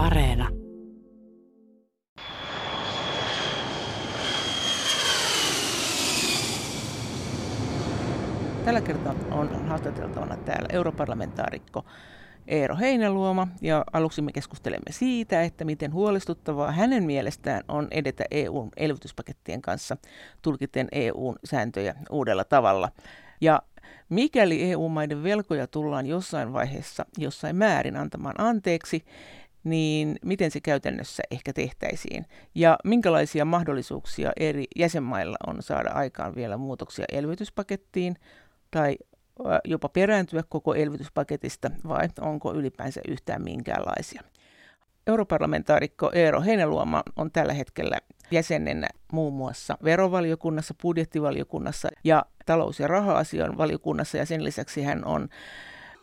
Areena. Tällä kertaa on haastateltavana täällä europarlamentaarikko Eero Heinäluoma ja aluksi me keskustelemme siitä, että miten huolestuttavaa hänen mielestään on edetä EUn elvytyspakettien kanssa tulkiten EUn sääntöjä uudella tavalla. Ja mikäli EU-maiden velkoja tullaan jossain vaiheessa jossain määrin antamaan anteeksi, niin miten se käytännössä ehkä tehtäisiin ja minkälaisia mahdollisuuksia eri jäsenmailla on saada aikaan vielä muutoksia elvytyspakettiin tai jopa perääntyä koko elvytyspaketista vai onko ylipäänsä yhtään minkäänlaisia. Europarlamentaarikko Eero Heinäluoma on tällä hetkellä jäsenenä muun muassa verovaliokunnassa, budjettivaliokunnassa ja talous- ja raha-asian valiokunnassa ja sen lisäksi hän on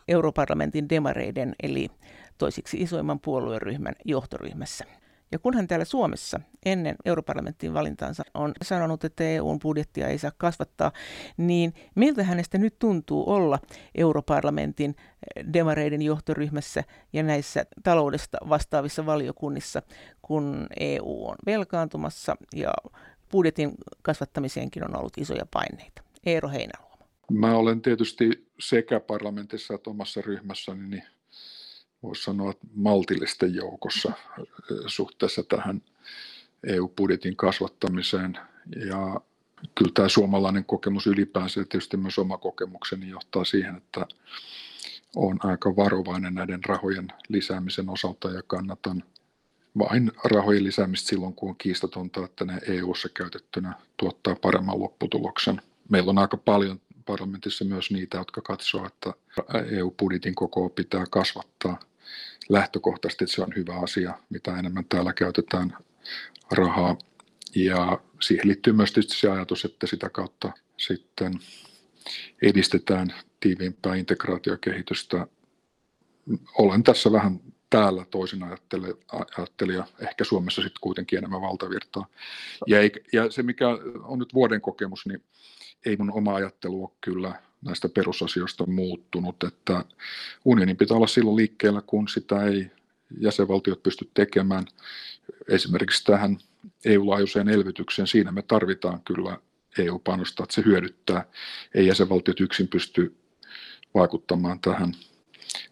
europarlamentin demareiden eli toisiksi isoimman puolueryhmän johtoryhmässä. Ja kun hän täällä Suomessa ennen europarlamentin valintaansa on sanonut, että EUn budjettia ei saa kasvattaa, niin miltä hänestä nyt tuntuu olla europarlamentin demareiden johtoryhmässä ja näissä taloudesta vastaavissa valiokunnissa, kun EU on velkaantumassa ja budjetin kasvattamiseenkin on ollut isoja paineita. Eero Heinäluoma. Mä olen tietysti sekä parlamentissa että omassa ryhmässäni niin voisi sanoa, maltillisten joukossa suhteessa tähän EU-budjetin kasvattamiseen. Ja kyllä tämä suomalainen kokemus ylipäänsä ja tietysti myös oma kokemukseni johtaa siihen, että olen aika varovainen näiden rahojen lisäämisen osalta ja kannatan vain rahojen lisäämistä silloin, kun on kiistatonta, että ne EU-ssa käytettynä tuottaa paremman lopputuloksen. Meillä on aika paljon parlamentissa myös niitä, jotka katsoo, että EU-budjetin koko pitää kasvattaa lähtökohtaisesti se on hyvä asia, mitä enemmän täällä käytetään rahaa. Ja siihen liittyy myös tietysti se ajatus, että sitä kautta sitten edistetään tiiviimpää integraatiokehitystä. Olen tässä vähän täällä toisin ajattelija, ehkä Suomessa sitten kuitenkin enemmän valtavirtaa. Ja, ei, ja se mikä on nyt vuoden kokemus, niin ei mun oma ajattelu ole kyllä näistä perusasioista muuttunut, että unionin pitää olla silloin liikkeellä, kun sitä ei jäsenvaltiot pysty tekemään. Esimerkiksi tähän EU-laajuiseen elvytykseen, siinä me tarvitaan kyllä EU-panosta, että se hyödyttää. Ei jäsenvaltiot yksin pysty vaikuttamaan tähän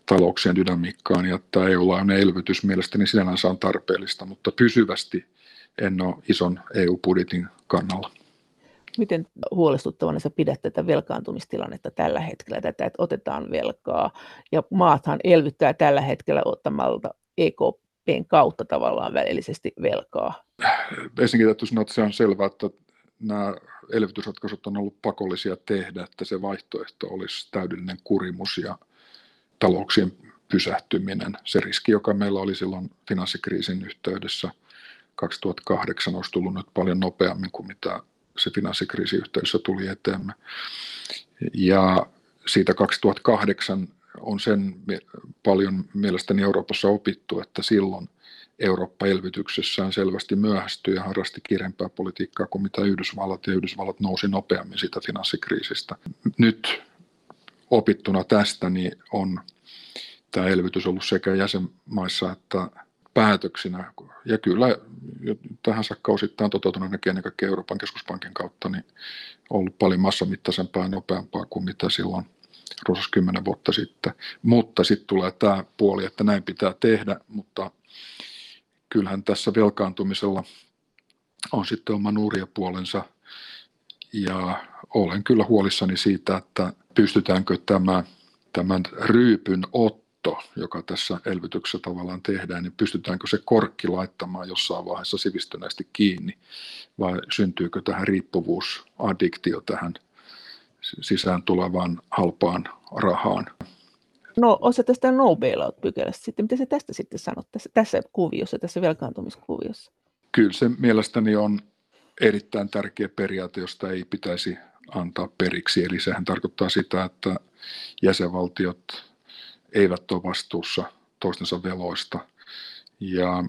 talouksien dynamiikkaan, ja tämä EU-laajuinen elvytys mielestäni sinällänsä on tarpeellista, mutta pysyvästi en ole ison EU-budjetin kannalla. Miten huolestuttavana sä pidät tätä velkaantumistilannetta tällä hetkellä, tätä, että otetaan velkaa, ja maathan elvyttää tällä hetkellä ottamalta EKPn kautta tavallaan välillisesti velkaa? Ensinnäkin täytyy sanoa, että se on selvää, että nämä elvytysratkaisut on ollut pakollisia tehdä, että se vaihtoehto olisi täydellinen kurimus ja talouksien pysähtyminen. Se riski, joka meillä oli silloin finanssikriisin yhteydessä 2008, olisi tullut nyt paljon nopeammin kuin mitä se finanssikriisi yhteydessä tuli eteemme. Ja siitä 2008 on sen paljon mielestäni Euroopassa opittu, että silloin Eurooppa elvytyksessään selvästi myöhästyi ja harrasti kirempää politiikkaa kuin mitä Yhdysvallat, ja Yhdysvallat nousi nopeammin siitä finanssikriisistä. Nyt opittuna tästä niin on tämä elvytys ollut sekä jäsenmaissa että päätöksinä. Ja kyllä tähän saakka osittain toteutunut ennen kaikkea Euroopan keskuspankin kautta, niin ollut paljon massamittaisempaa ja nopeampaa kuin mitä silloin runsas kymmenen vuotta sitten. Mutta sitten tulee tämä puoli, että näin pitää tehdä, mutta kyllähän tässä velkaantumisella on sitten oma nuuria puolensa. Ja olen kyllä huolissani siitä, että pystytäänkö tämä, tämän ryypyn otto katto, joka tässä elvytyksessä tavallaan tehdään, niin pystytäänkö se korkki laittamaan jossain vaiheessa sivistyneesti kiinni vai syntyykö tähän riippuvuus, addiktio tähän sisään tulevaan halpaan rahaan? No osa tästä no bailout-pykälästä sitten, mitä se tästä sitten sanot tässä, tässä kuviossa, tässä velkaantumiskuviossa? Kyllä se mielestäni on erittäin tärkeä periaate, josta ei pitäisi antaa periksi. Eli sehän tarkoittaa sitä, että jäsenvaltiot eivät ole vastuussa toistensa veloista ja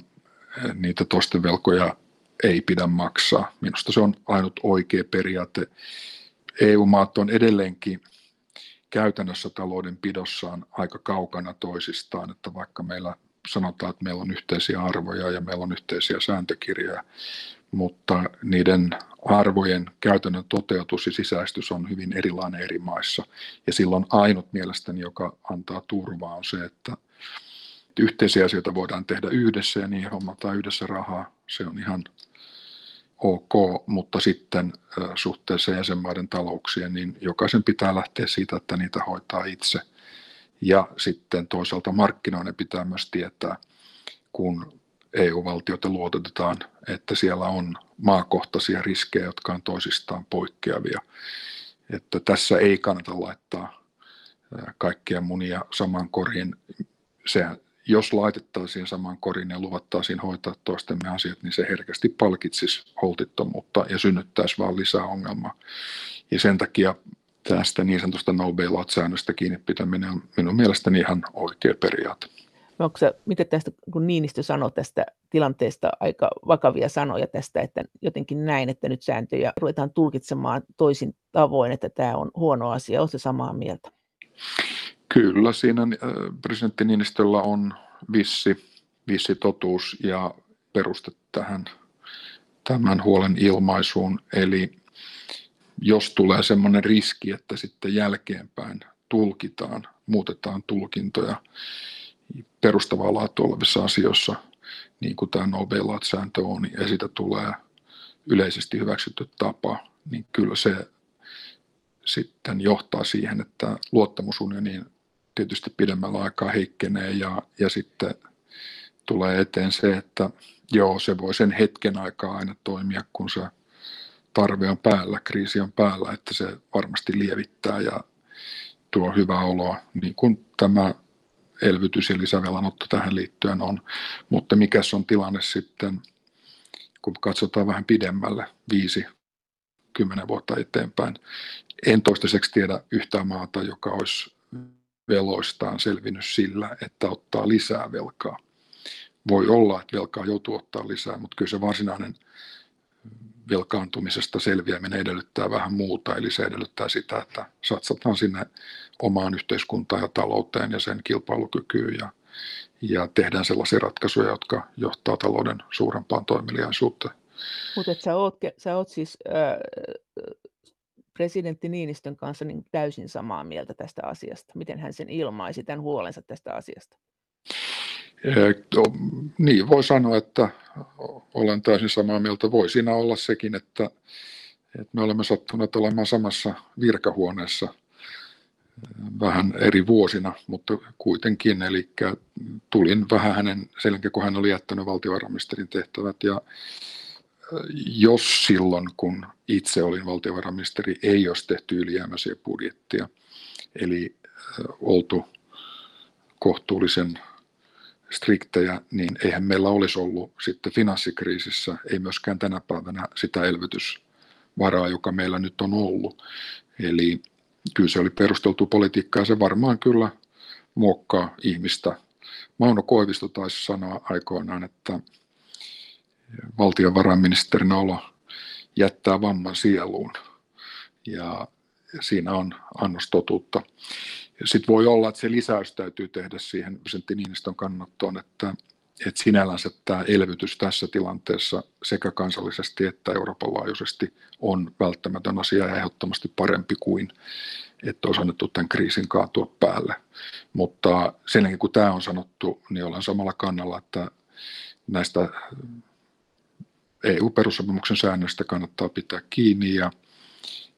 niitä toisten velkoja ei pidä maksaa. Minusta se on ainut oikea periaate. EU-maat on edelleenkin käytännössä taloudenpidossaan aika kaukana toisistaan, että vaikka meillä sanotaan, että meillä on yhteisiä arvoja ja meillä on yhteisiä sääntökirjoja, mutta niiden arvojen käytännön toteutus ja sisäistys on hyvin erilainen eri maissa. Ja silloin ainut mielestäni, joka antaa turvaa, on se, että yhteisiä asioita voidaan tehdä yhdessä ja niihin hommataan yhdessä rahaa. Se on ihan ok, mutta sitten suhteessa jäsenmaiden talouksien, niin jokaisen pitää lähteä siitä, että niitä hoitaa itse. Ja sitten toisaalta markkinoiden pitää myös tietää, kun EU-valtioita luotetetaan, että siellä on maakohtaisia riskejä, jotka on toisistaan poikkeavia. Että tässä ei kannata laittaa kaikkia munia saman koriin. Se, jos laitettaisiin saman korin ja luvattaisiin hoitaa toistemme asiat, niin se herkästi palkitsisi holtittomuutta ja synnyttäisi vaan lisää ongelmaa. Ja sen takia tästä niin sanotusta no bailout-säännöstä kiinni pitäminen on minun mielestäni ihan oikea periaate. Onko se, miten tästä, kun Niinistö sanoi tästä tilanteesta aika vakavia sanoja tästä, että jotenkin näin, että nyt sääntöjä ruvetaan tulkitsemaan toisin tavoin, että tämä on huono asia. Oletko samaa mieltä? Kyllä, siinä äh, presidentti Niinistöllä on vissi, vissi totuus ja peruste tähän tämän huolen ilmaisuun. Eli jos tulee sellainen riski, että sitten jälkeenpäin tulkitaan, muutetaan tulkintoja perustavaa laatua olevissa asioissa, niin kuin tämä no sääntö on, ja siitä tulee yleisesti hyväksytty tapa, niin kyllä se sitten johtaa siihen, että luottamusunioniin tietysti pidemmällä aikaa heikkenee ja, ja sitten tulee eteen se, että joo, se voi sen hetken aikaa aina toimia, kun se tarve on päällä, kriisi on päällä, että se varmasti lievittää ja tuo hyvää oloa, niin kuin tämä elvytys ja lisävelanotto tähän liittyen on. Mutta mikä on tilanne sitten, kun katsotaan vähän pidemmälle, viisi, kymmenen vuotta eteenpäin. En toistaiseksi tiedä yhtään maata, joka olisi veloistaan selvinnyt sillä, että ottaa lisää velkaa. Voi olla, että velkaa joutuu ottaa lisää, mutta kyllä se varsinainen velkaantumisesta selviäminen edellyttää vähän muuta, eli se edellyttää sitä, että satsataan sinne omaan yhteiskuntaan ja talouteen ja sen kilpailukykyyn ja, ja tehdään sellaisia ratkaisuja, jotka johtaa talouden suurempaan toimeliaisuuteen. Mutta sä sä oot siis äh, presidentti Niinistön kanssa niin täysin samaa mieltä tästä asiasta. Miten hän sen ilmaisi, tämän huolensa tästä asiasta? Niin, voi sanoa, että olen täysin samaa mieltä. Voi siinä olla sekin, että, että me olemme sattuneet olemaan samassa virkahuoneessa vähän eri vuosina, mutta kuitenkin. Eli tulin vähän hänen sen kun hän oli jättänyt valtiovarainministerin tehtävät. Ja jos silloin, kun itse olin valtiovarainministeri, ei olisi tehty ylijäämäisiä budjettia, eli oltu kohtuullisen striktejä, niin eihän meillä olisi ollut sitten finanssikriisissä, ei myöskään tänä päivänä sitä elvytysvaraa, joka meillä nyt on ollut. Eli kyllä se oli perusteltu politiikkaa ja se varmaan kyllä muokkaa ihmistä. Mauno Koivisto taisi sanoa aikoinaan, että valtiovarainministerin olo jättää vamman sieluun. Ja siinä on annos totuutta. Sitten voi olla, että se lisäys täytyy tehdä siihen presidentti Niinistön kannattoon, että, että sinällänsä tämä elvytys tässä tilanteessa sekä kansallisesti että Euroopan laajuisesti on välttämätön asia ja ehdottomasti parempi kuin että olisi annettu tämän kriisin kaatua päälle. Mutta sen jälkeen kun tämä on sanottu, niin olen samalla kannalla, että näistä EU-perussopimuksen säännöistä kannattaa pitää kiinni ja,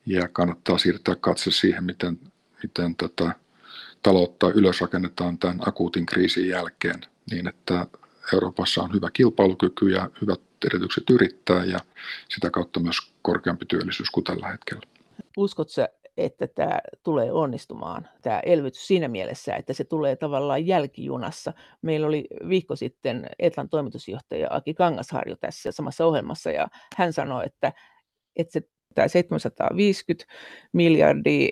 ja kannattaa siirtää katse siihen, miten, miten tätä taloutta ylösrakennetaan tämän akuutin kriisin jälkeen niin, että Euroopassa on hyvä kilpailukyky ja hyvät edellytykset yrittää ja sitä kautta myös korkeampi työllisyys kuin tällä hetkellä. Uskotko että tämä tulee onnistumaan, tämä elvytys siinä mielessä, että se tulee tavallaan jälkijunassa. Meillä oli viikko sitten Etlan toimitusjohtaja Aki Kangasharju tässä samassa ohjelmassa, ja hän sanoi, että, että se, tämä 750 miljardia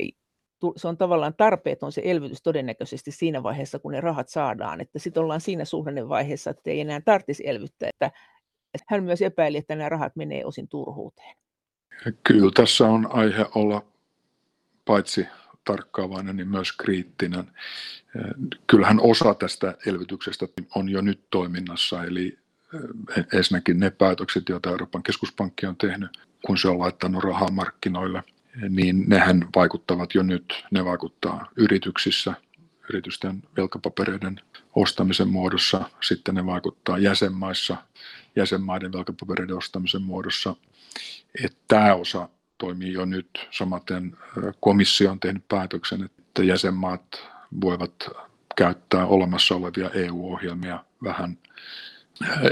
se on tavallaan tarpeeton se elvytys todennäköisesti siinä vaiheessa, kun ne rahat saadaan, että sitten ollaan siinä suhdannevaiheessa, että ei enää tarvitsisi elvyttää, että hän myös epäili, että nämä rahat menee osin turhuuteen. Kyllä tässä on aihe olla paitsi tarkkaavainen, niin myös kriittinen. Kyllähän osa tästä elvytyksestä on jo nyt toiminnassa, eli ensinnäkin ne päätökset, joita Euroopan keskuspankki on tehnyt, kun se on laittanut rahaa markkinoille, niin nehän vaikuttavat jo nyt. Ne vaikuttaa yrityksissä, yritysten velkapapereiden ostamisen muodossa, sitten ne vaikuttaa jäsenmaissa, jäsenmaiden velkapapereiden ostamisen muodossa. Että tämä osa toimii jo nyt. Samaten komissio on tehnyt päätöksen, että jäsenmaat voivat käyttää olemassa olevia EU-ohjelmia vähän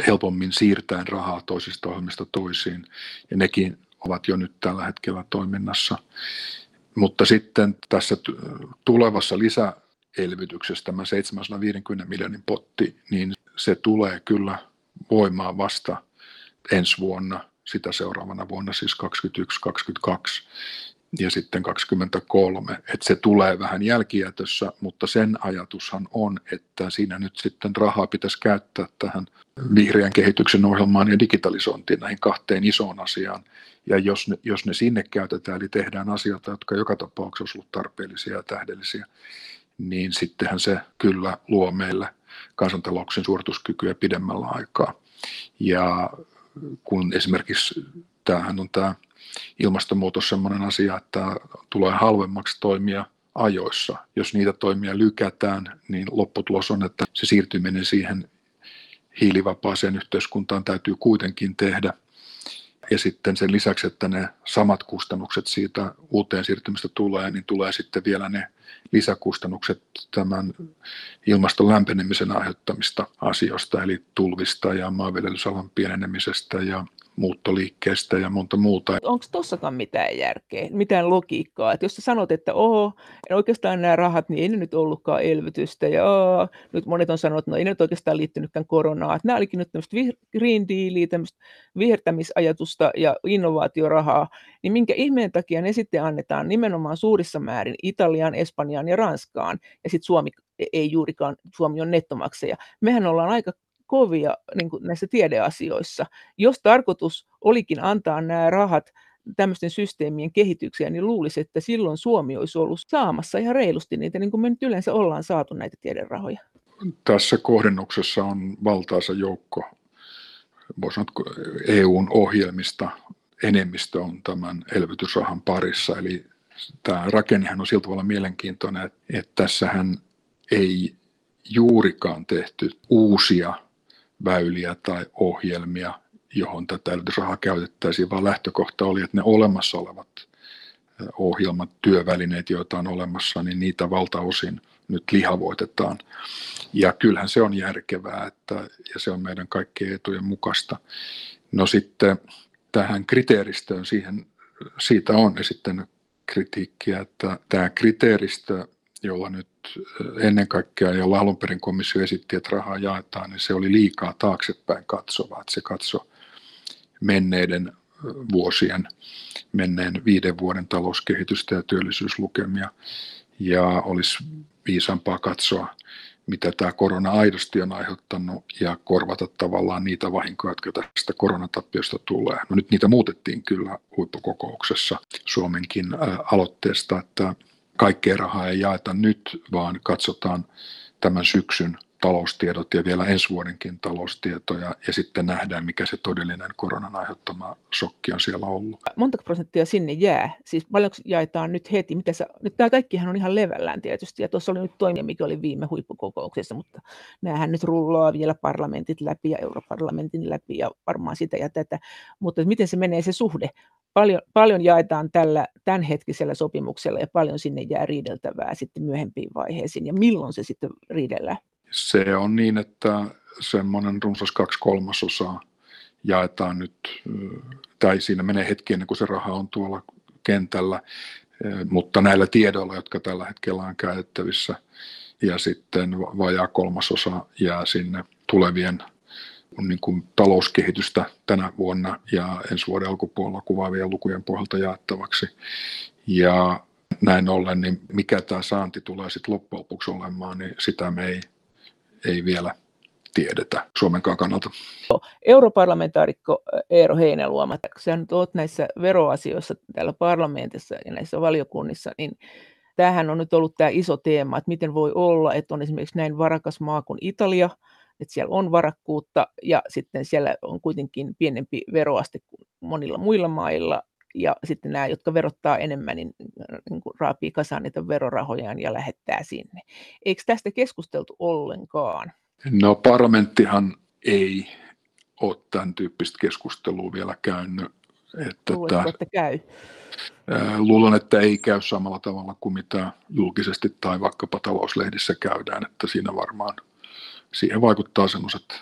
helpommin siirtäen rahaa toisista ohjelmista toisiin. Ja nekin ovat jo nyt tällä hetkellä toiminnassa. Mutta sitten tässä tulevassa lisäelvytyksessä tämä 750 miljoonin potti, niin se tulee kyllä voimaan vasta ensi vuonna, sitä seuraavana vuonna siis 2021-2022 ja sitten 23, että se tulee vähän jälkijätössä, mutta sen ajatushan on, että siinä nyt sitten rahaa pitäisi käyttää tähän vihreän kehityksen ohjelmaan ja digitalisointiin näihin kahteen isoon asiaan. Ja jos ne, jos ne sinne käytetään, eli tehdään asioita, jotka joka tapauksessa ovat tarpeellisia ja tähdellisiä, niin sittenhän se kyllä luo meille kansantalouksien suorituskykyä pidemmällä aikaa. Ja kun esimerkiksi tämähän on tämä ilmastonmuutos sellainen asia, että tulee halvemmaksi toimia ajoissa. Jos niitä toimia lykätään, niin lopputulos on, että se siirtyminen siihen hiilivapaaseen yhteiskuntaan täytyy kuitenkin tehdä. Ja sitten sen lisäksi, että ne samat kustannukset siitä uuteen siirtymistä tulee, niin tulee sitten vielä ne lisäkustannukset tämän ilmaston lämpenemisen aiheuttamista asioista, eli tulvista ja maanviljelysalan pienenemisestä ja muuttoliikkeestä ja monta muuta. Onko tuossakaan mitään järkeä, mitään logiikkaa? Että jos sä sanot, että oho, oikeastaan nämä rahat, niin ei ne nyt ollutkaan elvytystä, ja oho, nyt monet on sanonut, että no ei ne nyt oikeastaan liittynytkään koronaan, nämä olikin nyt tämmöistä green dealia, tämmöistä vihertämisajatusta ja innovaatiorahaa, niin minkä ihmeen takia ne sitten annetaan nimenomaan suurissa määrin Italiaan, Espanjaan ja Ranskaan, ja sitten Suomi ei juurikaan, Suomi on nettomaksaja. Mehän ollaan aika kovia niin kuin näissä tiedeasioissa. Jos tarkoitus olikin antaa nämä rahat tämmöisten systeemien kehitykseen, niin luulisi, että silloin Suomi olisi ollut saamassa ihan reilusti niitä, niin kuin me nyt yleensä ollaan saatu näitä tiederahoja. Tässä kohdennuksessa on valtaisa joukko, voisi sanoa, EUn ohjelmista enemmistö on tämän elvytysrahan parissa, eli tämä rakennehan on sillä tavalla mielenkiintoinen, että tässähän ei juurikaan tehty uusia väyliä tai ohjelmia, johon tätä elvytysrahaa käytettäisiin, vaan lähtökohta oli, että ne olemassa olevat ohjelmat, työvälineet, joita on olemassa, niin niitä valtaosin nyt lihavoitetaan. Ja kyllähän se on järkevää, että, ja se on meidän kaikkien etujen mukaista. No sitten tähän kriteeristöön, siihen, siitä on sitten kritiikkiä, että tämä kriteeristö jolla nyt ennen kaikkea, jolla alun perin komissio esitti, että rahaa jaetaan, niin se oli liikaa taaksepäin katsovaa, että se katsoi menneiden vuosien, menneen viiden vuoden talouskehitystä ja työllisyyslukemia, ja olisi viisampaa katsoa, mitä tämä korona aidosti on aiheuttanut ja korvata tavallaan niitä vahinkoja, jotka tästä koronatappiosta tulee. No nyt niitä muutettiin kyllä huippukokouksessa Suomenkin aloitteesta, että kaikkea rahaa ei jaeta nyt, vaan katsotaan tämän syksyn taloustiedot ja vielä ensi vuodenkin taloustietoja ja sitten nähdään, mikä se todellinen koronan aiheuttama shokki on siellä ollut. Montako prosenttia sinne jää? Siis paljonko jaetaan nyt heti? Mitä sä, nyt tämä kaikkihan on ihan levällään tietysti ja tuossa oli nyt toimia, mikä oli viime huippukokouksessa, mutta näähän nyt rullaa vielä parlamentit läpi ja europarlamentin läpi ja varmaan sitä ja tätä, mutta miten se menee se suhde? Paljon, paljon jaetaan tällä tämänhetkisellä sopimuksella ja paljon sinne jää riideltävää sitten myöhempiin vaiheisiin ja milloin se sitten riidellään? Se on niin, että semmoinen runsas kaksi kolmasosaa jaetaan nyt, tai siinä menee hetki ennen kuin se raha on tuolla kentällä, mutta näillä tiedoilla, jotka tällä hetkellä on käytettävissä, ja sitten vajaa kolmasosa jää sinne tulevien niin kuin talouskehitystä tänä vuonna ja ensi vuoden alkupuolella kuvaavien lukujen pohjalta jaettavaksi. Ja näin ollen, niin mikä tämä saanti tulee sitten loppujen lopuksi olemaan, niin sitä me ei ei vielä tiedetä Suomen kannalta. Europarlamentaarikko Eero Heinäluoma, sä nyt olet näissä veroasioissa täällä parlamentissa ja näissä valiokunnissa, niin tämähän on nyt ollut tämä iso teema, että miten voi olla, että on esimerkiksi näin varakas maa kuin Italia, että siellä on varakkuutta ja sitten siellä on kuitenkin pienempi veroaste kuin monilla muilla mailla, ja sitten nämä, jotka verottaa enemmän, niin, niin kuin raapii kasaan niitä verorahojaan ja lähettää sinne. Eikö tästä keskusteltu ollenkaan? No parlamenttihan ei ole tämän tyyppistä keskustelua vielä käynyt. Että Luuletko, että käy? Luulen, että ei käy samalla tavalla kuin mitä julkisesti tai vaikkapa talouslehdissä käydään, että siinä varmaan siihen vaikuttaa sellaiset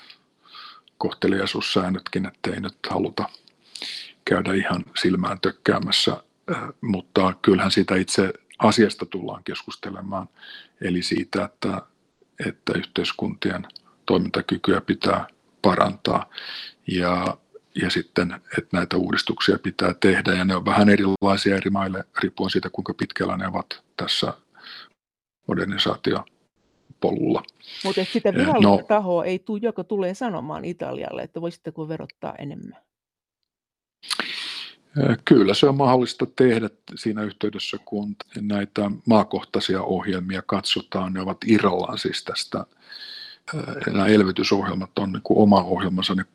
kohteliaisuussäännötkin, että ei nyt haluta käydä ihan silmään tökkäämässä, mutta kyllähän siitä itse asiasta tullaan keskustelemaan, eli siitä, että, että yhteiskuntien toimintakykyä pitää parantaa ja, ja sitten, että näitä uudistuksia pitää tehdä. Ja ne on vähän erilaisia eri maille riippuen siitä, kuinka pitkällä ne ovat tässä modernisaatio polulla. Mutta sitä virallista no, tahoa ei tule, joka tulee sanomaan Italialle, että voisitteko verottaa enemmän? Kyllä se on mahdollista tehdä siinä yhteydessä, kun näitä maakohtaisia ohjelmia katsotaan. Ne ovat irrallaan siis tästä nämä elvytysohjelmat on niin oma ohjelmansa, ne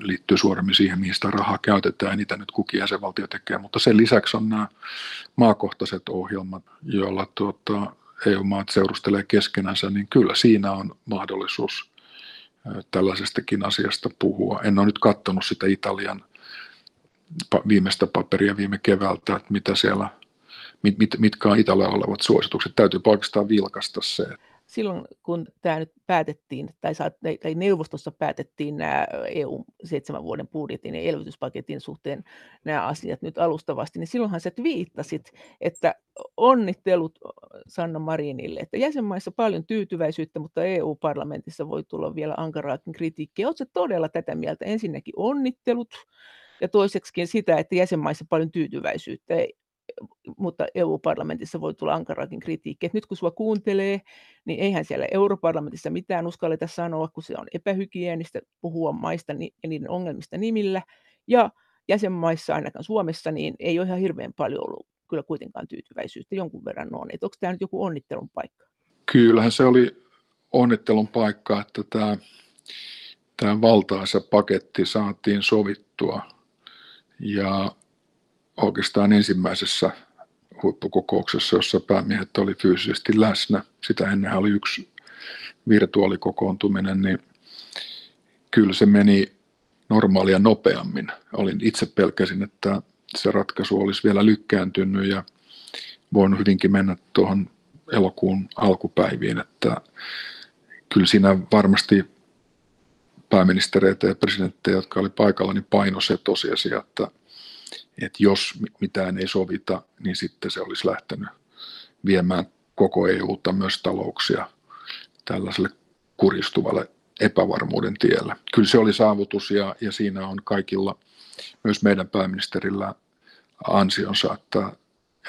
liittyy suoremmin siihen, mihin sitä rahaa käytetään, ja niitä nyt kukin jäsenvaltio tekee. Mutta sen lisäksi on nämä maakohtaiset ohjelmat, joilla tuota, EU-maat seurustelee keskenänsä, niin kyllä siinä on mahdollisuus tällaisestakin asiasta puhua. En ole nyt katsonut sitä Italian viimeistä paperia viime keväältä, että mitä siellä, mit, mit, mitkä on Italialla olevat suositukset. Täytyy oikeastaan vilkaista se, silloin kun tämä nyt päätettiin, tai, tai neuvostossa päätettiin nämä EU seitsemän vuoden budjetin ja elvytyspaketin suhteen nämä asiat nyt alustavasti, niin silloinhan sä viittasit, että onnittelut Sanna Marinille, että jäsenmaissa paljon tyytyväisyyttä, mutta EU-parlamentissa voi tulla vielä ankaraakin kritiikkiä. Oletko todella tätä mieltä? Ensinnäkin onnittelut, ja toiseksikin sitä, että jäsenmaissa paljon tyytyväisyyttä mutta EU-parlamentissa voi tulla ankaraakin kritiikkiä. Et nyt kun sinua kuuntelee, niin eihän siellä europarlamentissa mitään uskalleta sanoa, kun se on epähygienistä puhua maista ja niiden ongelmista nimillä. Ja jäsenmaissa, ainakaan Suomessa, niin ei ole ihan hirveän paljon ollut kyllä kuitenkaan tyytyväisyyttä. Jonkun verran on. Et onko tämä nyt joku onnittelun paikka? Kyllähän se oli onnittelun paikka, että tämä, tämä valtaisa paketti saatiin sovittua. Ja oikeastaan ensimmäisessä huippukokouksessa, jossa päämiehet oli fyysisesti läsnä. Sitä ennen oli yksi virtuaalikokoontuminen, niin kyllä se meni normaalia nopeammin. Olin itse pelkäsin, että se ratkaisu olisi vielä lykkääntynyt ja voinut hyvinkin mennä tuohon elokuun alkupäiviin, että kyllä siinä varmasti pääministereitä ja presidenttejä, jotka oli paikalla, niin paino se tosiasia, että että jos mitään ei sovita, niin sitten se olisi lähtenyt viemään koko EUta myös talouksia tällaiselle kuristuvalle epävarmuuden tiellä. Kyllä se oli saavutus ja, ja siinä on kaikilla, myös meidän pääministerillä ansionsa, että,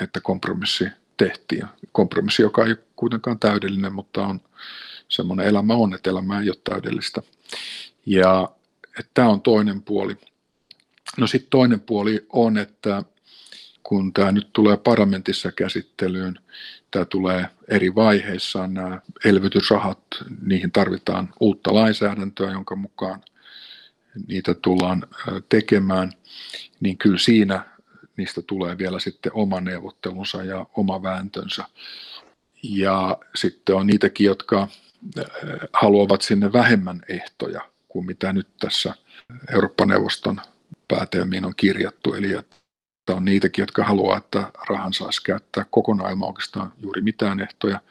että kompromissi tehtiin. Kompromissi, joka ei kuitenkaan täydellinen, mutta on semmoinen elämä on, että elämä ei ole täydellistä. Ja tämä on toinen puoli. No sitten toinen puoli on, että kun tämä nyt tulee parlamentissa käsittelyyn, tämä tulee eri vaiheissa, nämä elvytysrahat, niihin tarvitaan uutta lainsäädäntöä, jonka mukaan niitä tullaan tekemään, niin kyllä siinä niistä tulee vielä sitten oma neuvottelunsa ja oma vääntönsä. Ja sitten on niitäkin, jotka haluavat sinne vähemmän ehtoja kuin mitä nyt tässä Eurooppa-neuvoston päätelmiin on kirjattu. Eli että on niitäkin, jotka haluaa, että rahan saisi käyttää kokonaan ilman oikeastaan juuri mitään ehtoja.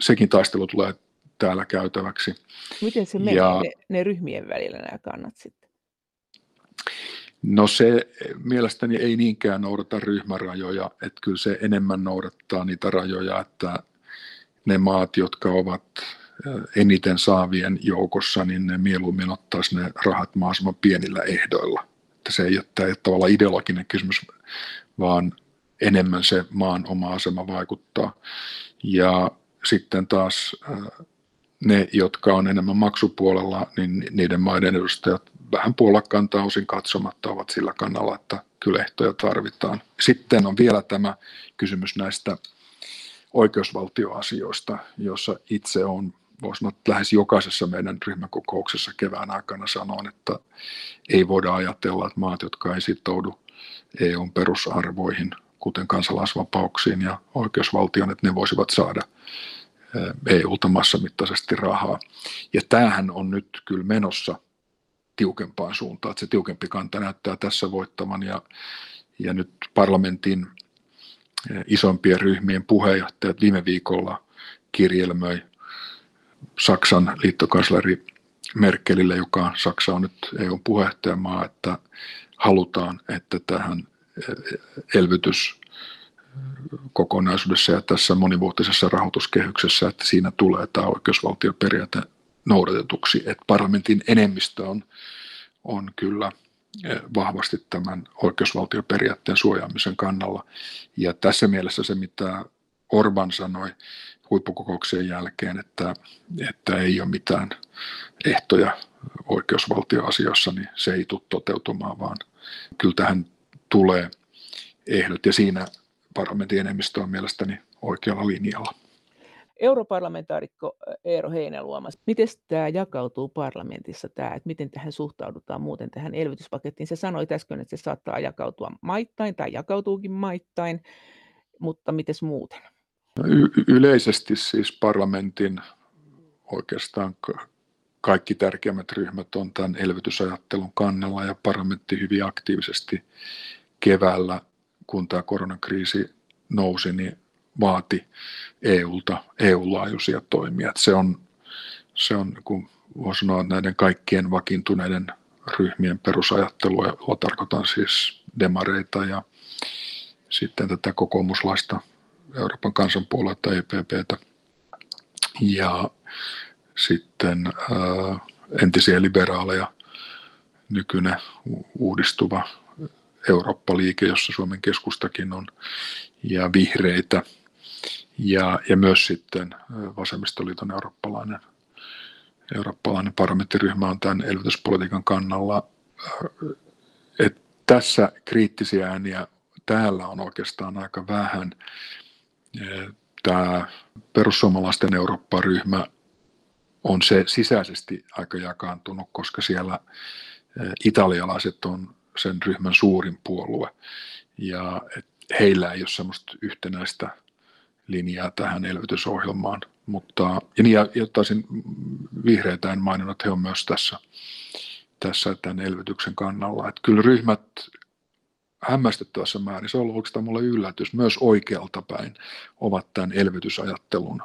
Sekin taistelu tulee täällä käytäväksi. Miten se menee ja, ne, ne ryhmien välillä nämä kannat sitten? No se mielestäni ei niinkään noudata ryhmärajoja, että kyllä se enemmän noudattaa niitä rajoja, että ne maat, jotka ovat eniten saavien joukossa, niin ne mieluummin ottaisi ne rahat mahdollisimman pienillä ehdoilla. Että se ei ole, tämä tavallaan ideologinen kysymys, vaan enemmän se maan oma asema vaikuttaa. Ja sitten taas ne, jotka on enemmän maksupuolella, niin niiden maiden edustajat vähän puolakkantaa osin katsomatta ovat sillä kannalla, että kyllä ehtoja tarvitaan. Sitten on vielä tämä kysymys näistä oikeusvaltioasioista, jossa itse on voisi sanoa, että lähes jokaisessa meidän ryhmäkokouksessa kevään aikana sanon, että ei voida ajatella, että maat, jotka ei sitoudu EUn perusarvoihin, kuten kansalaisvapauksiin ja oikeusvaltioon, että ne voisivat saada EUlta massamittaisesti rahaa. Ja tämähän on nyt kyllä menossa tiukempaan suuntaan, että se tiukempi kanta näyttää tässä voittavan ja, ja nyt parlamentin isompien ryhmien puheenjohtajat viime viikolla kirjelmöi Saksan liittokansleri Merkelille, joka Saksa on nyt EUn puheenjohtajamaa, että halutaan, että tähän elvytys kokonaisuudessa ja tässä monivuotisessa rahoituskehyksessä, että siinä tulee tämä oikeusvaltioperiaate noudatetuksi. Että parlamentin enemmistö on, on kyllä vahvasti tämän oikeusvaltioperiaatteen suojaamisen kannalla. Ja tässä mielessä se, mitä Orban sanoi huippukokouksen jälkeen, että, että ei ole mitään ehtoja oikeusvaltioasioissa, niin se ei tule toteutumaan, vaan kyllä tähän tulee ehdot ja siinä parlamentin enemmistö on mielestäni oikealla linjalla. Europarlamentaarikko Eero Heinäluoma, miten tämä jakautuu parlamentissa, tämä, että miten tähän suhtaudutaan muuten tähän elvytyspakettiin? Se sanoi äsken, että se saattaa jakautua maittain tai jakautuukin maittain, mutta miten muuten? Y- yleisesti siis parlamentin oikeastaan kaikki tärkeimmät ryhmät on tämän elvytysajattelun kannalla ja parlamentti hyvin aktiivisesti keväällä, kun tämä koronakriisi nousi, niin vaati EUlta EU-laajuisia toimia. se on, se on kun voisi sanoa, näiden kaikkien vakiintuneiden ryhmien perusajattelua, jolla tarkoitan siis demareita ja sitten tätä kokoomuslaista Euroopan kansanpuoluetta EPPtä ja sitten ää, entisiä liberaaleja, nykyinen uudistuva Eurooppa-liike, jossa Suomen keskustakin on, ja vihreitä, ja, ja myös sitten vasemmistoliiton eurooppalainen, eurooppalainen parlamenttiryhmä on tämän elvytyspolitiikan kannalla. Et tässä kriittisiä ääniä täällä on oikeastaan aika vähän. Tämä perussuomalaisten Eurooppa-ryhmä on se sisäisesti aika jakaantunut, koska siellä italialaiset on sen ryhmän suurin puolue ja heillä ei ole sellaista yhtenäistä linjaa tähän elvytysohjelmaan. Mutta, ja, niin, ja, ja taisin vihreitä en maininnut, että he on myös tässä, tässä tämän elvytyksen kannalla. Että kyllä ryhmät hämmästyttävässä määrin, se on ollut oikeastaan mulle yllätys, myös oikealta päin ovat tämän elvytysajattelun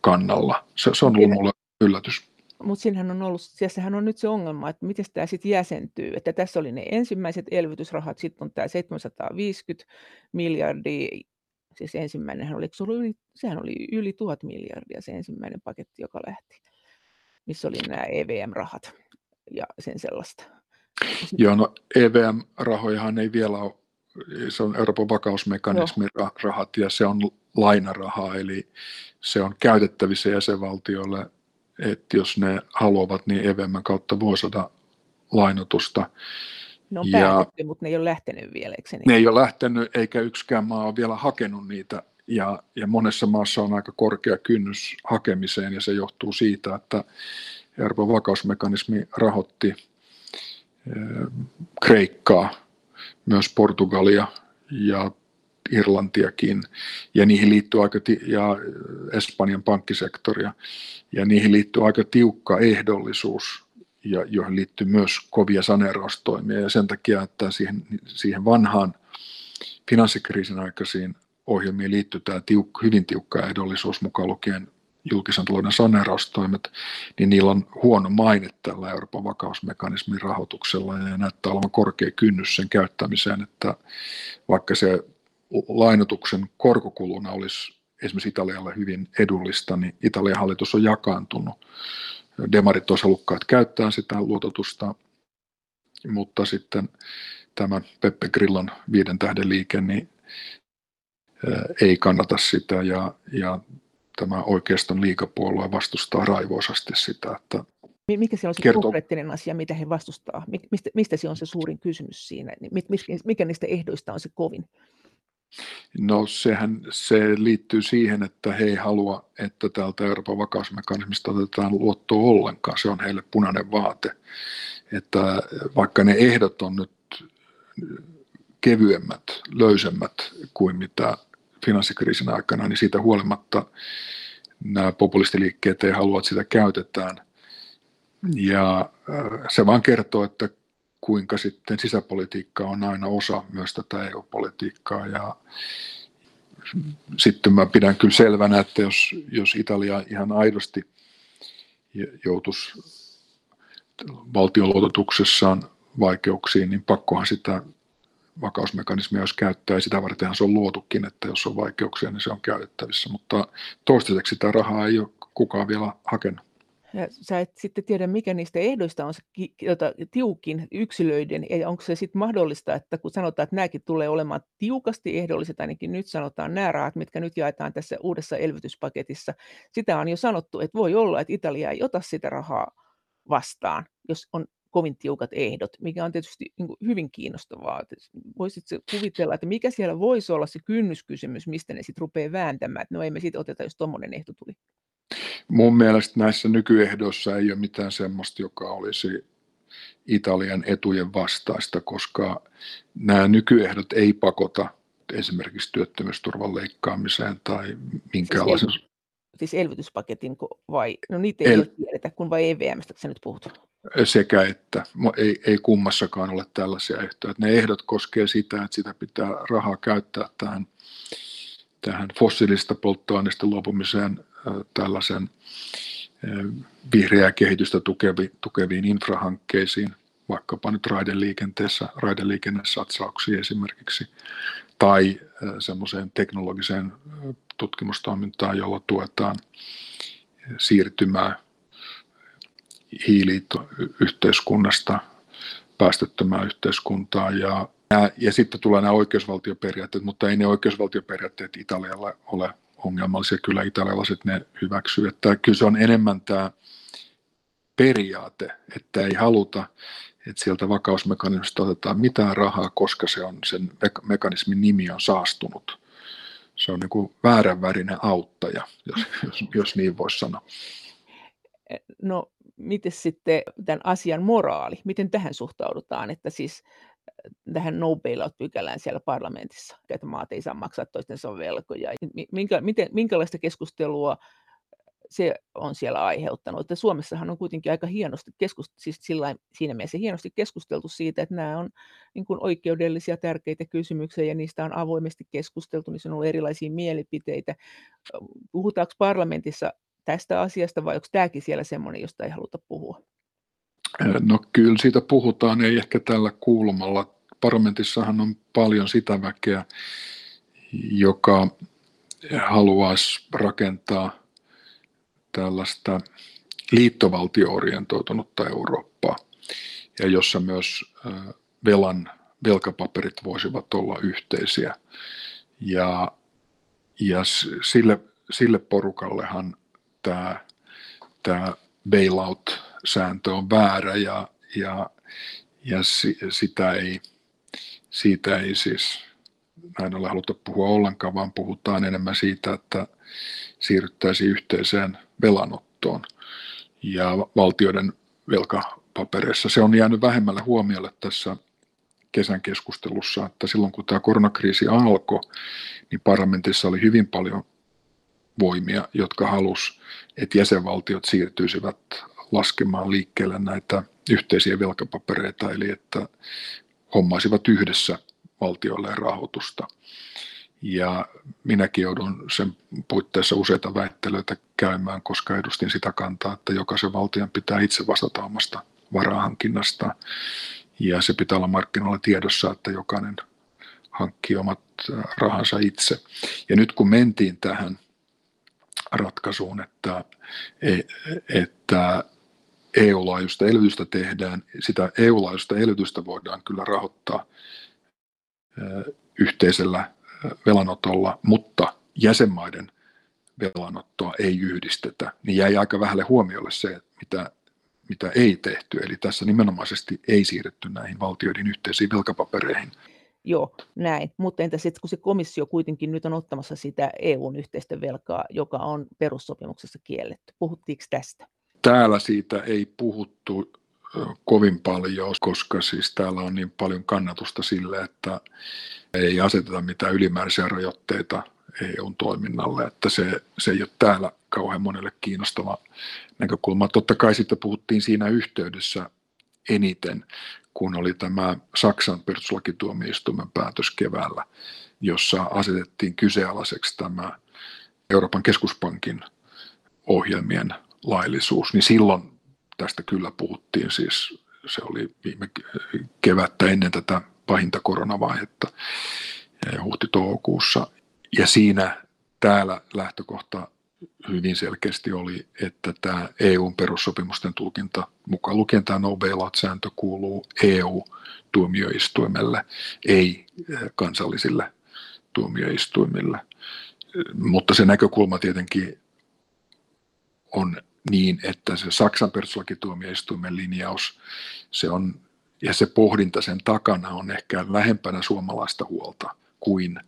kannalla. Se, se on ollut mulle yllätys. Mutta siinähän on ollut, sehän on nyt se ongelma, että miten tämä sitten jäsentyy. Että tässä oli ne ensimmäiset elvytysrahat, sitten on tämä 750 miljardia, siis ensimmäinen oli, se oli yli, sehän oli yli tuhat miljardia se ensimmäinen paketti, joka lähti, missä oli nämä EVM-rahat ja sen sellaista. Joo, no EVM-rahojahan ei vielä ole, se on Euroopan vakausmekanismin Joo. rahat ja se on lainarahaa, eli se on käytettävissä jäsenvaltioille, että jos ne haluavat, niin EVM kautta voi saada lainotusta. Ne on ja päätetty, mutta ne ei ole lähtenyt vielä, eikö niin? Ne ei ole lähtenyt, eikä yksikään maa ole vielä hakenut niitä. Ja, ja monessa maassa on aika korkea kynnys hakemiseen, ja se johtuu siitä, että Euroopan vakausmekanismi rahoitti Kreikkaa, myös Portugalia ja Irlantiakin, ja niihin liittyy aika, ja Espanjan pankkisektoria, ja niihin liittyy aika tiukka ehdollisuus, ja joihin liittyy myös kovia saneeraustoimia, ja sen takia, että siihen, siihen vanhaan finanssikriisin aikaisiin ohjelmiin liittyy tämä tiuk, hyvin tiukka ehdollisuus mukaan lukien julkisen talouden saneeraustoimet, niin niillä on huono maine tällä Euroopan vakausmekanismin rahoituksella ja näyttää olevan korkea kynnys sen käyttämiseen, että vaikka se lainotuksen korkokuluna olisi esimerkiksi Italialle hyvin edullista, niin Italian hallitus on jakaantunut. Demarit olisi halukkaat käyttää sitä luototusta, mutta sitten tämä Peppe Grillon viiden tähden liike, niin ei kannata sitä ja, ja tämä oikeiston liikapuolue vastustaa raivoisasti sitä. Että mikä se on se kertoo... konkreettinen asia, mitä he vastustaa? Mistä, mistä se on se suurin kysymys siinä? Mikä niistä ehdoista on se kovin? No sehän se liittyy siihen, että he ei halua, että täältä Euroopan vakausmekanismista otetaan luottoa ollenkaan. Se on heille punainen vaate. Että vaikka ne ehdot on nyt kevyemmät, löysemmät kuin mitä finanssikriisin aikana, niin siitä huolimatta nämä populistiliikkeet ei halua, että sitä käytetään. Ja äh, se vaan kertoo, että kuinka sitten sisäpolitiikka on aina osa myös tätä EU-politiikkaa. Ja sitten mä pidän kyllä selvänä, että jos, jos Italia ihan aidosti joutuisi valtioluototuksessaan vaikeuksiin, niin pakkohan sitä vakausmekanismia jos käyttää, ja sitä vartenhan se on luotukin, että jos on vaikeuksia, niin se on käytettävissä, mutta toistaiseksi sitä rahaa ei ole kukaan vielä hakenut. Ja sä et sitten tiedä, mikä niistä ehdoista on se jota, tiukin yksilöiden, ja onko se sitten mahdollista, että kun sanotaan, että nämäkin tulee olemaan tiukasti ehdolliset, ainakin nyt sanotaan nämä rahat, mitkä nyt jaetaan tässä uudessa elvytyspaketissa, sitä on jo sanottu, että voi olla, että Italia ei ota sitä rahaa vastaan, jos on kovin tiukat ehdot, mikä on tietysti niin kuin hyvin kiinnostavaa. Voisitko kuvitella, että mikä siellä voisi olla se kynnyskysymys, mistä ne sitten rupeaa vääntämään, että no ei me sitten oteta, jos tuommoinen ehto tuli? Mun mielestä näissä nykyehdoissa ei ole mitään semmoista, joka olisi Italian etujen vastaista, koska nämä nykyehdot ei pakota esimerkiksi työttömyysturvan leikkaamiseen tai minkäänlaisen... Siis, siis elvytyspaketin vai? No niitä ei El... tiedetä, kun vai EVMstä sä nyt puhut? Sekä että. Ei, ei kummassakaan ole tällaisia ehtoja. Ne ehdot koskee sitä, että sitä pitää rahaa käyttää tähän, tähän fossiilista polttoaineista luopumiseen tällaisen vihreää kehitystä tukevi, tukeviin infrahankkeisiin, vaikkapa nyt raideliikenteessä, raideliikennesatsauksiin esimerkiksi, tai semmoiseen teknologiseen tutkimustoimintaan, jolla tuetaan siirtymää hiiliyhteiskunnasta päästöttömään yhteiskuntaan. Ja, ja sitten tulee nämä oikeusvaltioperiaatteet, mutta ei ne oikeusvaltioperiaatteet Italialla ole ongelmallisia. Kyllä italialaiset ne hyväksyy. Että kyllä se on enemmän tämä periaate, että ei haluta, että sieltä vakausmekanismista otetaan mitään rahaa, koska se on, sen mekanismin nimi on saastunut. Se on niin kuin vääränvärinen auttaja, jos, jos, jos niin voisi sanoa. No, miten sitten tämän asian moraali, miten tähän suhtaudutaan, että siis tähän no bailout-pykälään siellä parlamentissa, että maat ei saa maksaa toistensa velkoja. Minkä, miten, minkälaista keskustelua se on siellä aiheuttanut. Että Suomessahan on kuitenkin aika hienosti keskust- siis sillä, siinä mielessä hienosti keskusteltu siitä, että nämä on niin kuin oikeudellisia tärkeitä kysymyksiä ja niistä on avoimesti keskusteltu, niin on ollut erilaisia mielipiteitä. Puhutaanko parlamentissa tästä asiasta vai onko tämäkin siellä semmoinen, josta ei haluta puhua? No kyllä siitä puhutaan, ei ehkä tällä kulmalla. Parlamentissahan on paljon sitä väkeä, joka haluaisi rakentaa tällaista liittovaltioorientoitunutta Eurooppaa, ja jossa myös velan, velkapaperit voisivat olla yhteisiä. Ja, ja sille, sille porukallehan tämä, tämä bailout-sääntö on väärä ja, ja, ja sitä ei, siitä ei siis näin ole haluta puhua ollenkaan, vaan puhutaan enemmän siitä, että siirryttäisiin yhteiseen velanottoon ja valtioiden velkapapereissa. Se on jäänyt vähemmälle huomiolle tässä kesän keskustelussa, että silloin kun tämä koronakriisi alkoi, niin parlamentissa oli hyvin paljon voimia, jotka halus, että jäsenvaltiot siirtyisivät laskemaan liikkeelle näitä yhteisiä velkapapereita, eli että hommaisivat yhdessä valtioille rahoitusta. Ja minäkin joudun sen puitteissa useita väittelyitä käymään, koska edustin sitä kantaa, että jokaisen valtion pitää itse vastata omasta varahankinnasta. Ja se pitää olla markkinoilla tiedossa, että jokainen hankkii omat rahansa itse. Ja nyt kun mentiin tähän ratkaisuun, että, e, että EU-laajuista elvytystä tehdään, sitä EU-laajuista elvytystä voidaan kyllä rahoittaa yhteisellä velanotolla, mutta jäsenmaiden velanottoa ei yhdistetä, niin jäi aika vähälle huomiolle se, mitä, mitä ei tehty. Eli tässä nimenomaisesti ei siirretty näihin valtioiden yhteisiin velkapapereihin. Joo, näin. Mutta entä sitten, kun se komissio kuitenkin nyt on ottamassa sitä EUn yhteistä velkaa, joka on perussopimuksessa kielletty. Puhuttiinko tästä? Täällä siitä ei puhuttu kovin paljon, koska siis täällä on niin paljon kannatusta sille, että ei aseteta mitään ylimääräisiä rajoitteita EUn toiminnalle, että se, se ei ole täällä kauhean monelle kiinnostava näkökulma. Totta kai sitten puhuttiin siinä yhteydessä eniten, kun oli tämä Saksan perustuslakituomioistuimen päätös keväällä, jossa asetettiin kyseenalaiseksi tämä Euroopan keskuspankin ohjelmien laillisuus, niin silloin tästä kyllä puhuttiin siis, se oli viime kevättä ennen tätä pahinta koronavaihetta huhti-toukokuussa. Ja siinä täällä lähtökohta hyvin selkeästi oli, että tämä EUn perussopimusten tulkinta, mukaan lukien tämä no bailout-sääntö, kuuluu EU-tuomioistuimelle, ei kansallisille tuomioistuimille. Mutta se näkökulma tietenkin on niin, että se Saksan perustuslakituomioistuimen linjaus, se on, ja se pohdinta sen takana on ehkä lähempänä suomalaista huolta kuin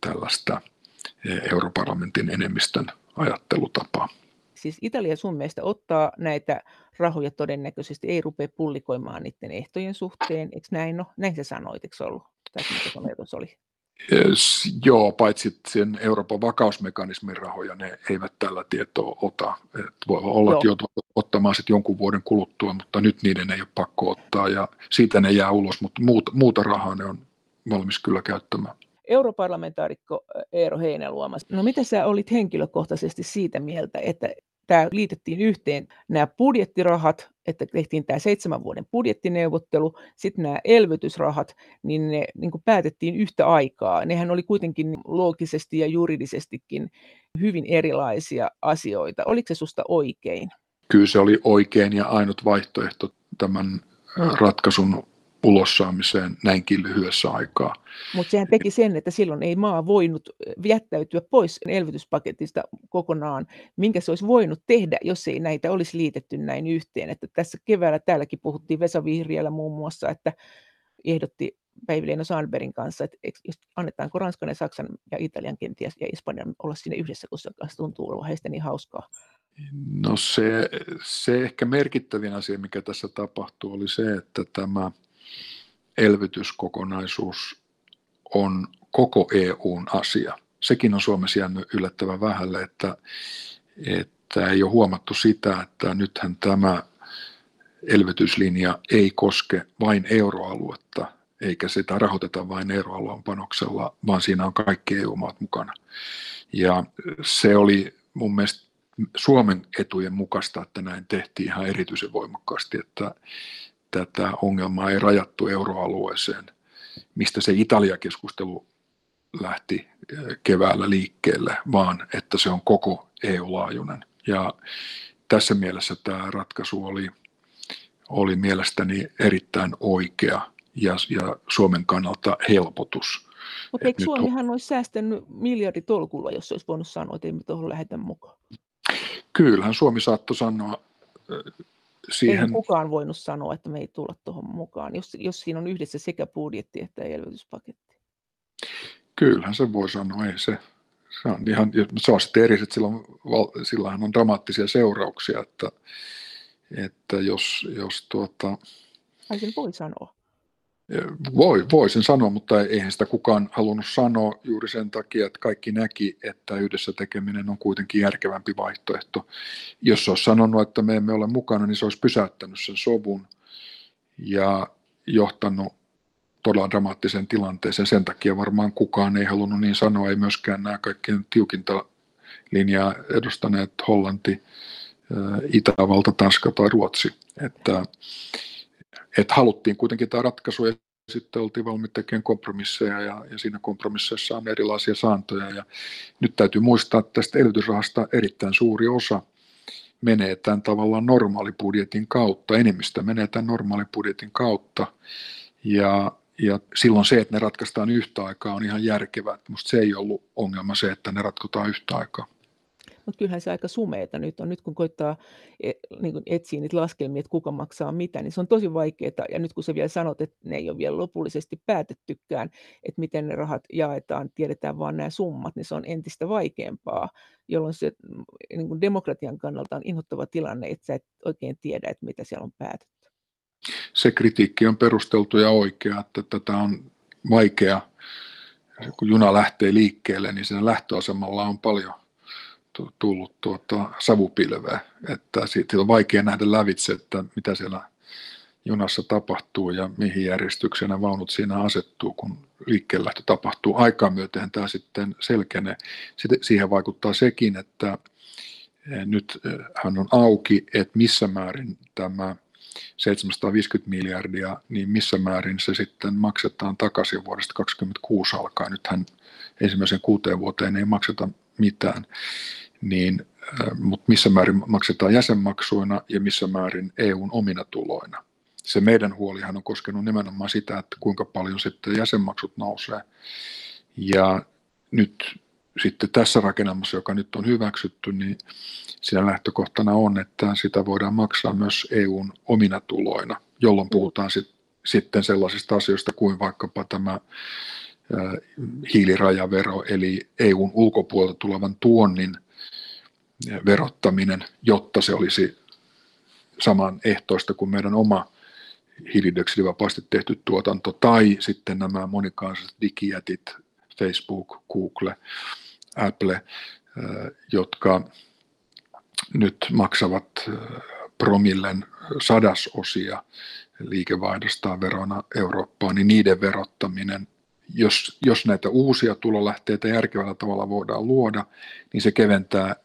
tällaista europarlamentin enemmistön ajattelutapaa. Siis Italia sun mielestä ottaa näitä rahoja todennäköisesti, ei rupea pullikoimaan niiden ehtojen suhteen, eikö näin? No, näin sä sanoit, eikö ollut? Tai oli? Joo, paitsi sen Euroopan vakausmekanismin rahoja, ne eivät tällä tietoa ota. Et voi olla, että joutuu ottamaan sitten jonkun vuoden kuluttua, mutta nyt niiden ei ole pakko ottaa ja siitä ne jää ulos, mutta muuta, muuta rahaa ne on valmis kyllä käyttämään. Europarlamentaarikko Eero Heinäluoma, no mitä sä olit henkilökohtaisesti siitä mieltä, että tämä liitettiin yhteen nämä budjettirahat, että tehtiin tämä seitsemän vuoden budjettineuvottelu, sitten nämä elvytysrahat, niin ne niin kuin päätettiin yhtä aikaa. Nehän oli kuitenkin loogisesti ja juridisestikin hyvin erilaisia asioita. Oliko se susta oikein? Kyllä se oli oikein ja ainut vaihtoehto tämän ratkaisun ulossaamiseen näinkin lyhyessä aikaa. Mutta sehän teki sen, että silloin ei maa voinut jättäytyä pois elvytyspaketista kokonaan, minkä se olisi voinut tehdä, jos ei näitä olisi liitetty näin yhteen. Että tässä keväällä täälläkin puhuttiin Vesa Vihriällä muun muassa, että ehdotti Päivi-Leino Sandbergin kanssa, että annetaanko Ranskan ja Saksan ja Italian kenties ja Espanjan olla sinne yhdessä, koska se tuntuu olevan heistä niin hauskaa. No se, se ehkä merkittävin asia, mikä tässä tapahtuu, oli se, että tämä – elvytyskokonaisuus on koko EUn asia. Sekin on Suomessa jäänyt yllättävän vähälle, että, että ei ole huomattu sitä, että nythän tämä elvytyslinja ei koske vain euroaluetta, eikä sitä rahoiteta vain euroalueen panoksella, vaan siinä on kaikki EU-maat mukana. Ja se oli mun mielestä Suomen etujen mukaista, että näin tehtiin ihan erityisen voimakkaasti, että tätä ongelmaa ei rajattu euroalueeseen, mistä se Italia-keskustelu lähti eh, keväällä liikkeelle, vaan että se on koko EU-laajuinen. Ja tässä mielessä tämä ratkaisu oli, oli mielestäni erittäin oikea ja, ja Suomen kannalta helpotus. Mutta eikö Suomihan on... olisi säästänyt miljarditolkulla, jos olisi voinut sanoa, että ei me tuohon lähetä mukaan? Kyllähän Suomi saattoi sanoa eh, siihen... Eihän kukaan voinut sanoa, että me ei tulla tuohon mukaan, jos, jos siinä on yhdessä sekä budjetti että elvytyspaketti. Kyllähän se voi sanoa, ei se. Se on, ihan, se on sitten eri, että silloin, sillähän on dramaattisia seurauksia, että, että jos, jos tuota... Ai sen voi sanoa. Voi, voi sen sanoa, mutta eihän sitä kukaan halunnut sanoa juuri sen takia, että kaikki näki, että yhdessä tekeminen on kuitenkin järkevämpi vaihtoehto. Jos se olisi sanonut, että me emme ole mukana, niin se olisi pysäyttänyt sen sovun ja johtanut todella dramaattiseen tilanteeseen. Sen takia varmaan kukaan ei halunnut niin sanoa, ei myöskään nämä kaikkien tiukinta linjaa edustaneet Hollanti, Itävalta, Tanska tai Ruotsi. Että että haluttiin kuitenkin tämä ratkaisu ja sitten oltiin valmiit tekemään kompromisseja ja, ja siinä kompromisseissa on erilaisia saantoja. Ja nyt täytyy muistaa, että tästä elvytysrahasta erittäin suuri osa menee tämän tavallaan normaalibudjetin kautta, enemmistö menee tämän normaalibudjetin kautta. Ja, ja silloin se, että ne ratkaistaan yhtä aikaa on ihan järkevää. Minusta se ei ollut ongelma se, että ne ratkotaan yhtä aikaa. Mutta kyllähän se aika sumeeta nyt on. Nyt kun koittaa e, niin kun etsiä niitä laskelmia, että kuka maksaa mitä, niin se on tosi vaikeaa. Ja nyt kun sä vielä sanot, että ne ei ole vielä lopullisesti päätettykään, että miten ne rahat jaetaan, tiedetään vaan nämä summat, niin se on entistä vaikeampaa, jolloin se niin kuin demokratian kannalta on inhottava tilanne, että sä et oikein tiedä, että mitä siellä on päätetty. Se kritiikki on perusteltu ja oikea, että tätä on vaikea, kun juna lähtee liikkeelle, niin siinä lähtöasemalla on paljon tullut tuota savupilveä, että siitä on vaikea nähdä lävitse, että mitä siellä junassa tapahtuu ja mihin järjestykseen nämä vaunut siinä asettuu, kun liikkeellähtö tapahtuu. Aikaa myöten tämä sitten selkenee. Siihen vaikuttaa sekin, että eh, nyt eh, hän on auki, että missä määrin tämä 750 miljardia, niin missä määrin se sitten maksetaan takaisin vuodesta 2026 alkaen. Nythän ensimmäisen kuuteen vuoteen ei makseta mitään niin, äh, mutta missä määrin maksetaan jäsenmaksuina ja missä määrin EUn omina tuloina. Se meidän huolihan on koskenut nimenomaan sitä, että kuinka paljon sitten jäsenmaksut nousee. Ja nyt sitten tässä rakennelmassa, joka nyt on hyväksytty, niin siinä lähtökohtana on, että sitä voidaan maksaa myös EUn omina tuloina, jolloin puhutaan sit, sitten sellaisista asioista kuin vaikkapa tämä äh, hiilirajavero, eli EUn ulkopuolelta tulevan tuonnin verottaminen, jotta se olisi saman ehtoista kuin meidän oma hiilidioksidivapaasti tehty tuotanto, tai sitten nämä monikansalliset digijätit, Facebook, Google, Apple, jotka nyt maksavat promillen sadasosia liikevaihdostaan verona Eurooppaan, niin niiden verottaminen, jos, jos näitä uusia tulolähteitä järkevällä tavalla voidaan luoda, niin se keventää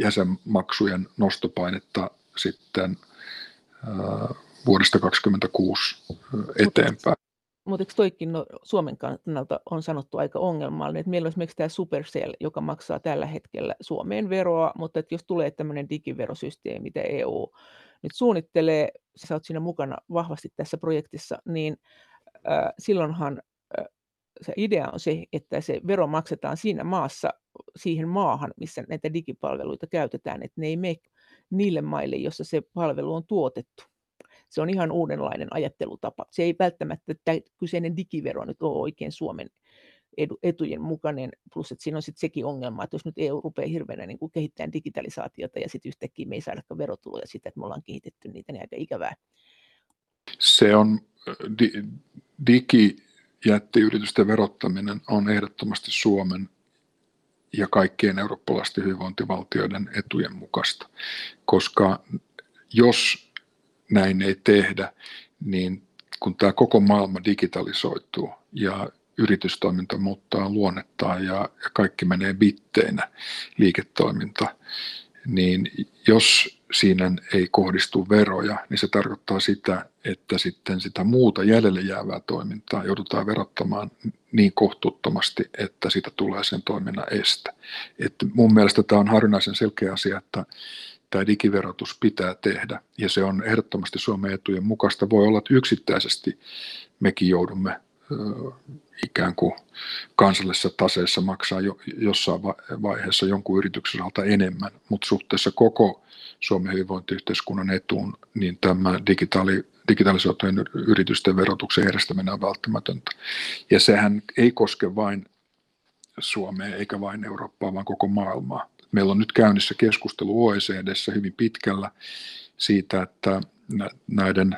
jäsenmaksujen nostopainetta sitten vuodesta 2026 eteenpäin. Mutta eikö toikin no, Suomen kannalta on sanottu aika ongelmallinen, että meillä on esimerkiksi tämä Supercell, joka maksaa tällä hetkellä Suomeen veroa, mutta että jos tulee tämmöinen digiverosysteemi, mitä EU nyt suunnittelee, sä oot siinä mukana vahvasti tässä projektissa, niin äh, silloinhan äh, se idea on se, että se vero maksetaan siinä maassa, siihen maahan, missä näitä digipalveluita käytetään, että ne ei mene niille maille, jossa se palvelu on tuotettu. Se on ihan uudenlainen ajattelutapa. Se ei välttämättä, että kyseinen digivero nyt ole oikein Suomen etujen mukainen, plus että siinä on sitten sekin ongelma, että jos nyt EU rupeaa hirveänä niin kuin kehittämään digitalisaatiota ja sitten yhtäkkiä me ei saada verotuloja sitä, että me ollaan kehitetty niitä, niin aika ikävää. Se on di, digijättiyritysten verottaminen on ehdottomasti Suomen ja kaikkien eurooppalaisten hyvinvointivaltioiden etujen mukaista. Koska jos näin ei tehdä, niin kun tämä koko maailma digitalisoituu ja yritystoiminta muuttaa luonnettaan ja, ja kaikki menee bitteinä liiketoiminta, niin jos siinä ei kohdistu veroja, niin se tarkoittaa sitä, että sitten sitä muuta jäljelle jäävää toimintaa joudutaan verottamaan niin kohtuuttomasti, että siitä tulee sen toiminnan este. Että mun mielestä tämä on harvinaisen selkeä asia, että tämä digiverotus pitää tehdä, ja se on ehdottomasti Suomen etujen mukaista. Voi olla, että yksittäisesti mekin joudumme ikään kuin kansallisessa taseessa maksaa jo, jossain vaiheessa jonkun yrityksen osalta enemmän, mutta suhteessa koko Suomen hyvinvointiyhteiskunnan etuun, niin tämä digitaali, digitalisoitujen yritysten verotuksen järjestäminen on välttämätöntä. Ja sehän ei koske vain Suomea eikä vain Eurooppaa, vaan koko maailmaa. Meillä on nyt käynnissä keskustelu OECDssä hyvin pitkällä siitä, että näiden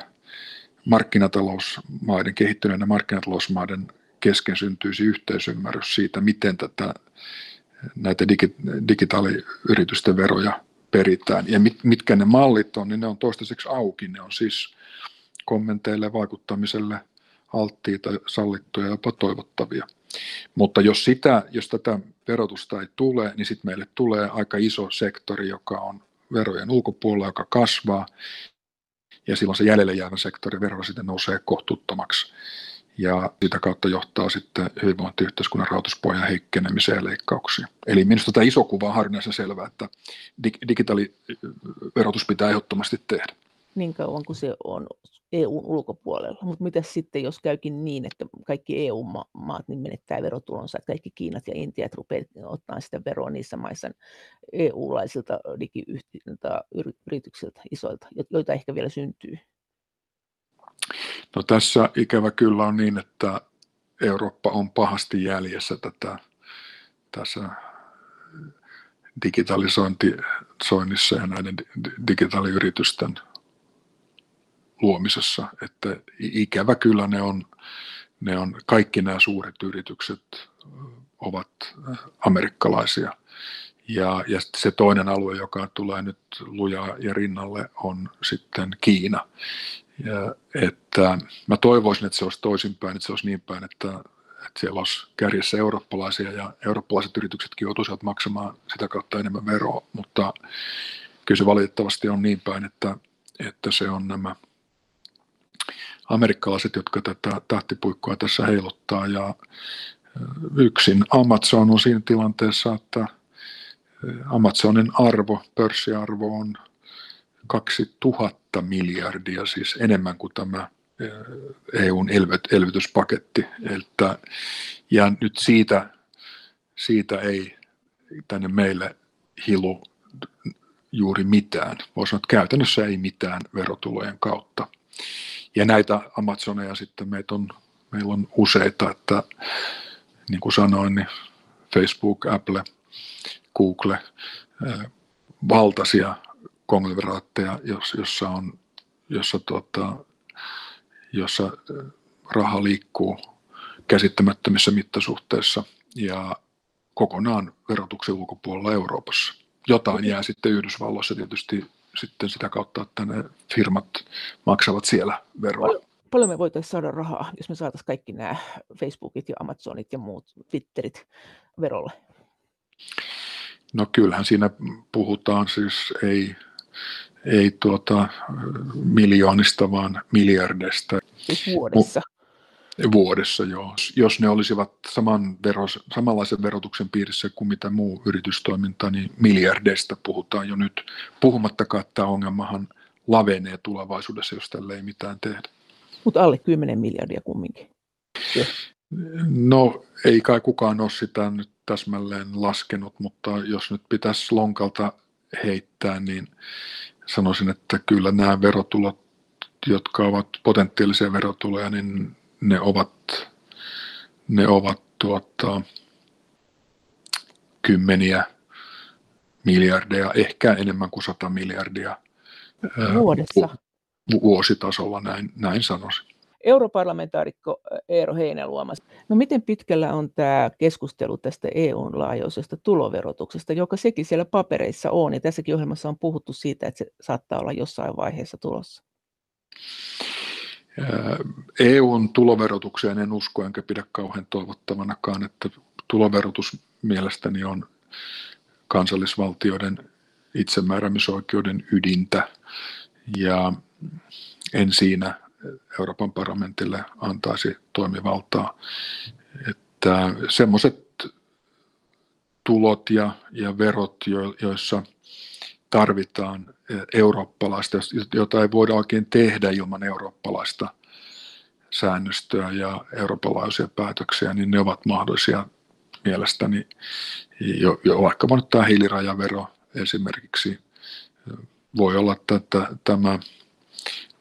markkinatalousmaiden, kehittyneiden markkinatalousmaiden kesken syntyisi yhteisymmärrys siitä, miten tätä, näitä digi, digitaaliyritysten veroja peritään. Ja mit, mitkä ne mallit on, niin ne on toistaiseksi auki. Ne on siis kommenteille vaikuttamiselle alttiita, sallittuja ja jopa toivottavia. Mutta jos, sitä, jos tätä verotusta ei tule, niin sitten meille tulee aika iso sektori, joka on verojen ulkopuolella, joka kasvaa, ja silloin se jäljelle jäävä sektori verolla sitten nousee kohtuuttomaksi. Ja sitä kautta johtaa sitten hyvinvointiyhteiskunnan rahoituspohjan heikkenemiseen ja leikkauksiin. Eli minusta tämä iso kuva on harvinaisen selvää, että digitaaliverotus pitää ehdottomasti tehdä. niin kauan kuin se on EUn ulkopuolella. Mutta mitä sitten, jos käykin niin, että kaikki EU-maat niin menettää verotulonsa, että kaikki Kiinat ja Intiat rupeavat ottaa sitä veroa niissä maissa EU-laisilta digiyrityksiltä isoilta, joita ehkä vielä syntyy? No tässä ikävä kyllä on niin, että Eurooppa on pahasti jäljessä tätä tässä digitalisoinnissa ja näiden digitaaliyritysten luomisessa. Että ikävä kyllä ne on, ne on, kaikki nämä suuret yritykset ovat amerikkalaisia. Ja, ja se toinen alue, joka tulee nyt lujaa ja rinnalle, on sitten Kiina. Ja, että mä toivoisin, että se olisi toisinpäin, että se olisi niin päin, että, että siellä olisi kärjessä eurooppalaisia ja eurooppalaiset yrityksetkin joutuisivat maksamaan sitä kautta enemmän veroa, mutta kyllä se valitettavasti on niin päin, että, että se on nämä amerikkalaiset, jotka tätä tahtipuikkoa tässä heiluttaa ja yksin Amazon on siinä tilanteessa, että Amazonin arvo, pörssiarvo on 2000 miljardia, siis enemmän kuin tämä EUn elvytyspaketti. Että, ja nyt siitä, siitä ei tänne meille hilu juuri mitään. Voisi sanoa, että käytännössä ei mitään verotulojen kautta. Ja näitä Amazoneja sitten meitä on, meillä on useita, että niin kuin sanoin, niin Facebook, Apple, Google, valtaisia konglomeraatteja, jossa, on, jossa, tuota, jossa raha liikkuu käsittämättömissä mittasuhteissa ja kokonaan verotuksen ulkopuolella Euroopassa. Jotain jää sitten Yhdysvalloissa tietysti sitten sitä kautta, että ne firmat maksavat siellä veroa. Paljon me voitaisiin saada rahaa, jos me saataisiin kaikki nämä Facebookit ja Amazonit ja muut Twitterit verolle? No kyllähän siinä puhutaan siis ei, ei tuota, miljoonista, vaan miljardista. Siis vuodessa? Vuodessa, joo. Jos ne olisivat saman veros, samanlaisen verotuksen piirissä kuin mitä muu yritystoiminta, niin miljardeista puhutaan jo nyt. Puhumattakaan, että tämä ongelmahan lavenee tulevaisuudessa, jos tälle ei mitään tehdä. Mutta alle 10 miljardia kumminkin. No ei kai kukaan ole sitä nyt täsmälleen laskenut, mutta jos nyt pitäisi lonkalta heittää, niin sanoisin, että kyllä nämä verotulot, jotka ovat potentiaalisia verotuloja, niin ne ovat, ne ovat tuota, kymmeniä miljardeja, ehkä enemmän kuin sata miljardia vuodessa. vuositasolla, näin, näin sanoisin. Europarlamentaarikko Eero Heinäluoma. No miten pitkällä on tämä keskustelu tästä EUn laajuisesta tuloverotuksesta, joka sekin siellä papereissa on, ja tässäkin ohjelmassa on puhuttu siitä, että se saattaa olla jossain vaiheessa tulossa? EUn tuloverotukseen en usko enkä pidä kauhean toivottavanakaan, että tuloverotus mielestäni on kansallisvaltioiden itsemääräämisoikeuden ydintä ja en siinä Euroopan parlamentille antaisi toimivaltaa. Että semmoiset tulot ja, ja verot, jo, joissa tarvitaan eurooppalaista, jota ei voida oikein tehdä ilman eurooppalaista säännöstöä ja eurooppalaisia päätöksiä, niin ne ovat mahdollisia mielestäni. Jo, jo vaikka nyt tämä hiilirajavero esimerkiksi voi olla, että tämä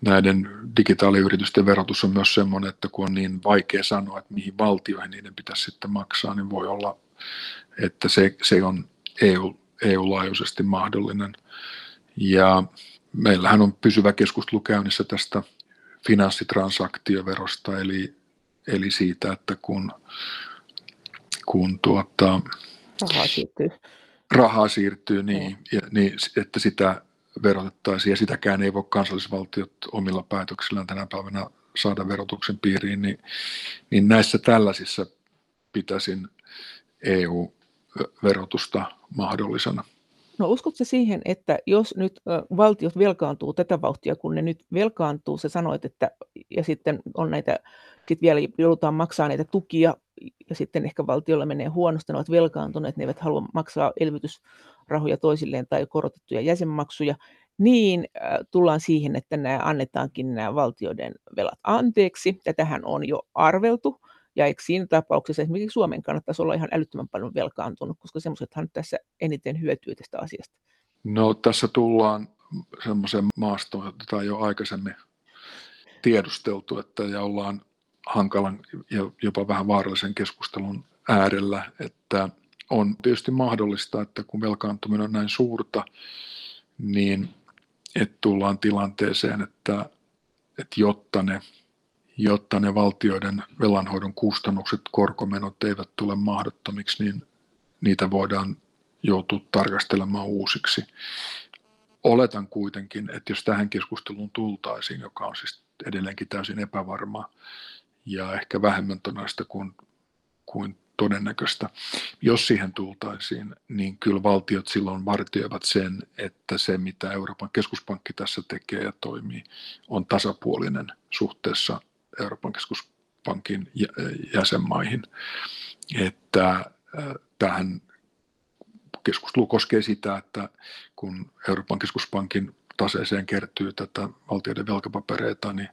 näiden digitaaliyritysten verotus on myös sellainen, että kun on niin vaikea sanoa, että mihin valtioihin niiden pitäisi sitten maksaa, niin voi olla, että se, se on EU, EU-laajuisesti mahdollinen. Ja meillähän on pysyvä keskustelu käynnissä tästä finanssitransaktioverosta, eli, eli siitä, että kun, kun tuota, rahaa siirtyy, rahaa siirtyy niin, ja, niin, että sitä verotettaisiin, ja sitäkään ei voi kansallisvaltiot omilla päätöksillään tänä päivänä saada verotuksen piiriin, niin, niin näissä tällaisissa pitäisin EU-verotusta mahdollisena. No uskotko siihen, että jos nyt valtiot velkaantuu tätä vauhtia, kun ne nyt velkaantuu, sä sanoit, että ja sitten on näitä, sit vielä joudutaan maksaa näitä tukia, ja sitten ehkä valtiolla menee huonosti, ne ovat velkaantuneet, ne eivät halua maksaa elvytysrahoja toisilleen tai korotettuja jäsenmaksuja, niin tullaan siihen, että nämä annetaankin nämä valtioiden velat anteeksi. Tätähän on jo arveltu. Ja eikö siinä tapauksessa esimerkiksi Suomen kannattaisi olla ihan älyttömän paljon velkaantunut, koska semmoisethan tässä eniten hyötyy tästä asiasta? No tässä tullaan semmoisen maastoon, jota on jo aikaisemmin tiedusteltu, että ja ollaan hankalan ja jopa vähän vaarallisen keskustelun äärellä, että on tietysti mahdollista, että kun velkaantuminen on näin suurta, niin että tullaan tilanteeseen, että, että jotta, ne, jotta ne valtioiden velanhoidon kustannukset, korkomenot eivät tule mahdottomiksi, niin niitä voidaan joutua tarkastelemaan uusiksi. Oletan kuitenkin, että jos tähän keskusteluun tultaisiin, joka on siis edelleenkin täysin epävarmaa ja ehkä vähemmän todennäköistä kuin, kuin todennäköistä. Jos siihen tultaisiin, niin kyllä valtiot silloin vartioivat sen, että se mitä Euroopan keskuspankki tässä tekee ja toimii, on tasapuolinen suhteessa Euroopan keskuspankin jäsenmaihin. Että tähän keskustelu koskee sitä, että kun Euroopan keskuspankin taseeseen kertyy tätä valtioiden velkapapereita, niin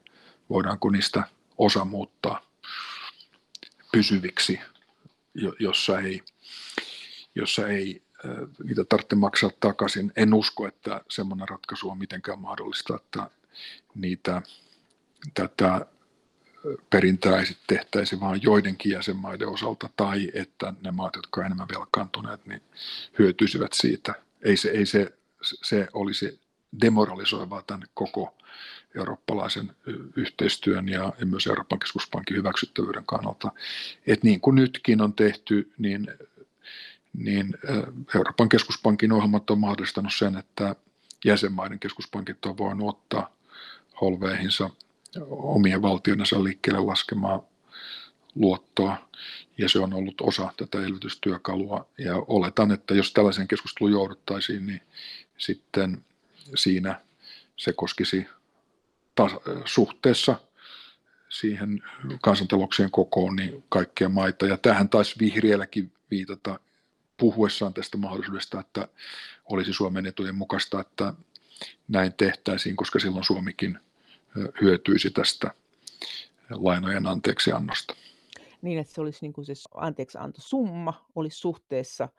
voidaanko niistä osa muuttaa pysyviksi jossa ei, jossa ei niitä tarvitse maksaa takaisin. En usko, että semmoinen ratkaisu on mitenkään mahdollista, että niitä, tätä perintää ei sitten tehtäisi vain joidenkin jäsenmaiden osalta, tai että ne maat, jotka ovat enemmän velkaantuneet, niin hyötyisivät siitä. Ei se, ei se, se olisi demoralisoivaa tänne koko eurooppalaisen yhteistyön ja, ja myös Euroopan keskuspankin hyväksyttävyyden kannalta. Et niin kuin nytkin on tehty, niin, niin Euroopan keskuspankin ohjelmat on mahdollistanut sen, että jäsenmaiden keskuspankit on voinut ottaa holveihinsa omien valtionsa liikkeelle laskemaa luottoa, ja se on ollut osa tätä elvytystyökalua. Ja oletan, että jos tällaisen keskusteluun jouduttaisiin, niin sitten siinä se koskisi suhteessa siihen kansantalouksien kokoon niin kaikkia maita. Ja tähän taisi vihriälläkin viitata puhuessaan tästä mahdollisuudesta, että olisi Suomen etujen mukaista, että näin tehtäisiin, koska silloin Suomikin hyötyisi tästä lainojen anteeksiannosta. Niin, että se olisi niin kuin se anteeksiantosumma olisi suhteessa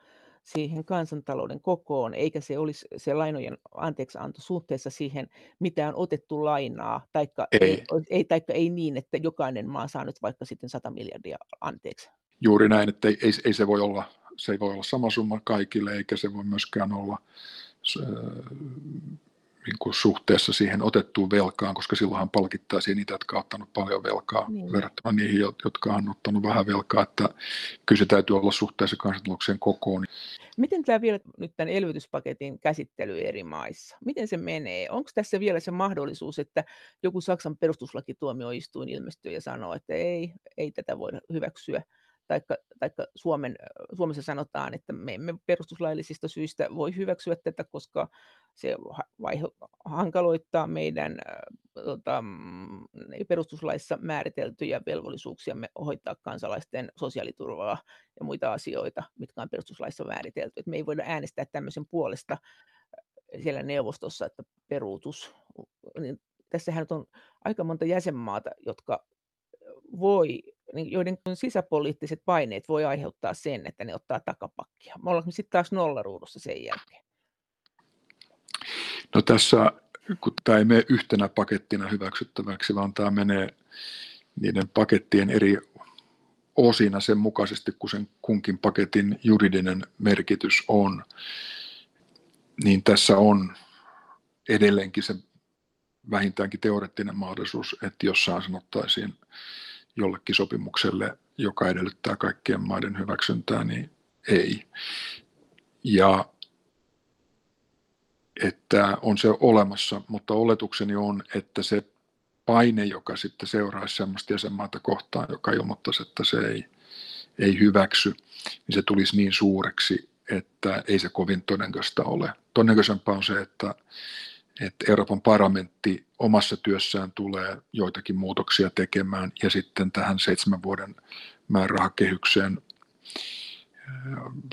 siihen kansantalouden kokoon, eikä se olisi se lainojen anteeksianto suhteessa siihen, mitä on otettu lainaa, taikka ei. Ei, ei, taikka ei niin, että jokainen maa saa nyt vaikka sitten 100 miljardia anteeksi. Juuri näin, että ei, ei, ei se voi olla se ei voi olla sama summa kaikille, eikä se voi myöskään olla niin kuin suhteessa siihen otettuun velkaan, koska silloinhan palkittaisiin niitä, jotka ovat ottaneet paljon velkaa niin. verrattuna niihin, jotka on ottanut vähän velkaa, että kyllä se täytyy olla suhteessa kansantalouksien kokoon. Miten tämä vielä nyt tämän elvytyspaketin käsittely eri maissa? Miten se menee? Onko tässä vielä se mahdollisuus, että joku Saksan perustuslakituomioistuin ilmestyy ja sanoo, että ei, ei tätä voida hyväksyä? Taikka, taikka Suomen, Suomessa sanotaan, että me emme perustuslaillisista syistä voi hyväksyä tätä, koska se hankaloittaa meidän tota, mm, perustuslaissa määriteltyjä velvollisuuksiamme hoitaa kansalaisten sosiaaliturvaa ja muita asioita, mitkä on perustuslaissa määritelty. Et me ei voida äänestää tämmöisen puolesta siellä neuvostossa, että peruutus. Niin tässähän on aika monta jäsenmaata, jotka voi joiden sisäpoliittiset paineet voi aiheuttaa sen, että ne ottaa takapakkia. Me ollaan sitten taas nollaruudussa sen jälkeen. No tässä, kun tämä ei mene yhtenä pakettina hyväksyttäväksi, vaan tämä menee niiden pakettien eri osina sen mukaisesti, kun sen kunkin paketin juridinen merkitys on, niin tässä on edelleenkin se vähintäänkin teoreettinen mahdollisuus, että jossain sanottaisiin jollekin sopimukselle, joka edellyttää kaikkien maiden hyväksyntää, niin ei. Ja että on se olemassa, mutta oletukseni on, että se paine, joka sitten seuraisi sellaista jäsenmaata kohtaan, joka ilmoittaisi, että se ei, ei hyväksy, niin se tulisi niin suureksi, että ei se kovin todennäköistä ole. Todennäköisempää on se, että että Euroopan parlamentti omassa työssään tulee joitakin muutoksia tekemään ja sitten tähän seitsemän vuoden määrärahakehykseen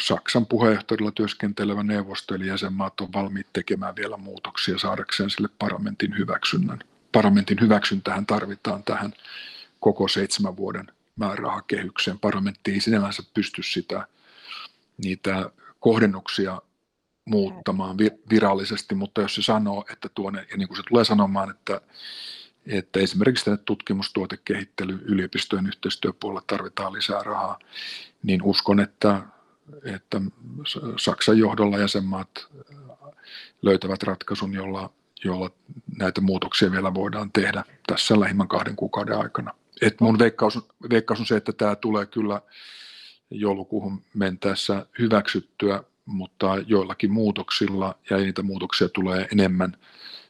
Saksan puheenjohtajalla työskentelevä neuvosto eli jäsenmaat on valmiit tekemään vielä muutoksia saadakseen sille parlamentin hyväksynnän. Parlamentin hyväksyntähän tarvitaan tähän koko seitsemän vuoden määrärahakehykseen. Parlamentti ei sinällänsä pysty sitä, niitä kohdennuksia muuttamaan virallisesti, mutta jos se sanoo, että tuonne, ja niin kuin se tulee sanomaan, että, että esimerkiksi tänne tutkimustuotekehittely yliopistojen yhteistyöpuolella tarvitaan lisää rahaa, niin uskon, että, että Saksan johdolla jäsenmaat löytävät ratkaisun, jolla, jolla näitä muutoksia vielä voidaan tehdä tässä lähimmän kahden kuukauden aikana. Et mun veikkaus, veikkaus on se, että tämä tulee kyllä joulukuuhun mentäessä hyväksyttyä, mutta joillakin muutoksilla, ja niitä muutoksia tulee enemmän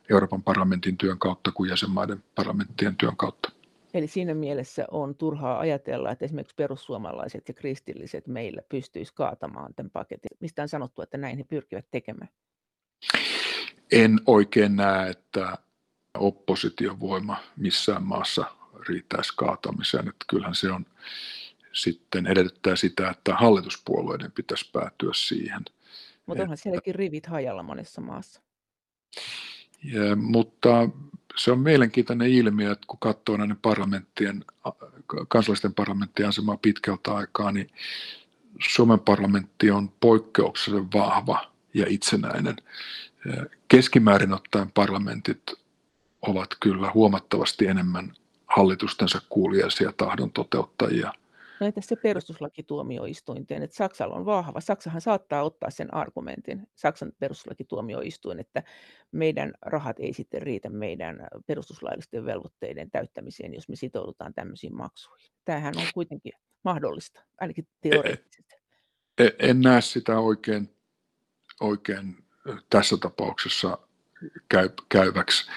Euroopan parlamentin työn kautta kuin jäsenmaiden parlamenttien työn kautta. Eli siinä mielessä on turhaa ajatella, että esimerkiksi perussuomalaiset ja kristilliset meillä pystyisivät kaatamaan tämän paketin. Mistä on sanottu, että näin he pyrkivät tekemään? En oikein näe, että opposition voima missään maassa riittäisi kaatamiseen. Että kyllähän se on sitten edellyttää sitä, että hallituspuolueiden pitäisi päätyä siihen. Mutta onhan sielläkin rivit hajalla monessa maassa. Ja, mutta se on mielenkiintoinen ilmiö, että kun katsoo näiden parlamenttien, kansallisten parlamenttien asemaa pitkältä aikaa, niin Suomen parlamentti on poikkeuksellisen vahva ja itsenäinen. Keskimäärin ottaen parlamentit ovat kyllä huomattavasti enemmän hallitustensa kuulijaisia tahdon toteuttajia – No entäs se perustuslakituomioistuinten, että Saksalla on vahva. Saksahan saattaa ottaa sen argumentin, Saksan perustuslakituomioistuin, että meidän rahat ei sitten riitä meidän perustuslaillisten velvoitteiden täyttämiseen, jos me sitoudutaan tämmöisiin maksuihin. Tämähän on kuitenkin mahdollista, ainakin e, e, teoreettisesti. En näe sitä oikein, oikein tässä tapauksessa käy, käyväksi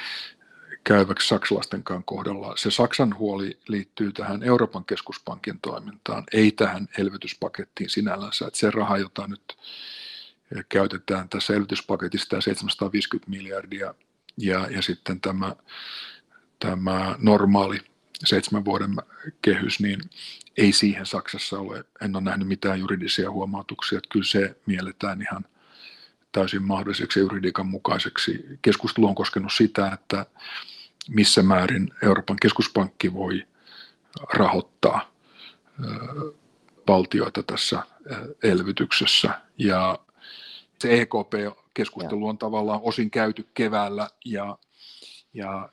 käyväksi saksalaistenkaan kohdalla. Se Saksan huoli liittyy tähän Euroopan keskuspankin toimintaan, ei tähän elvytyspakettiin sinällänsä. Että se raha, jota nyt käytetään tässä elvytyspaketista, 750 miljardia, ja, ja sitten tämä, tämä normaali seitsemän vuoden kehys, niin ei siihen Saksassa ole, en ole nähnyt mitään juridisia huomautuksia, että kyllä se mielletään ihan täysin mahdolliseksi juridiikan mukaiseksi. Keskustelu on koskenut sitä, että missä määrin Euroopan keskuspankki voi rahoittaa valtioita tässä elvytyksessä. Ja se EKP-keskustelu on tavallaan osin käyty keväällä ja, ja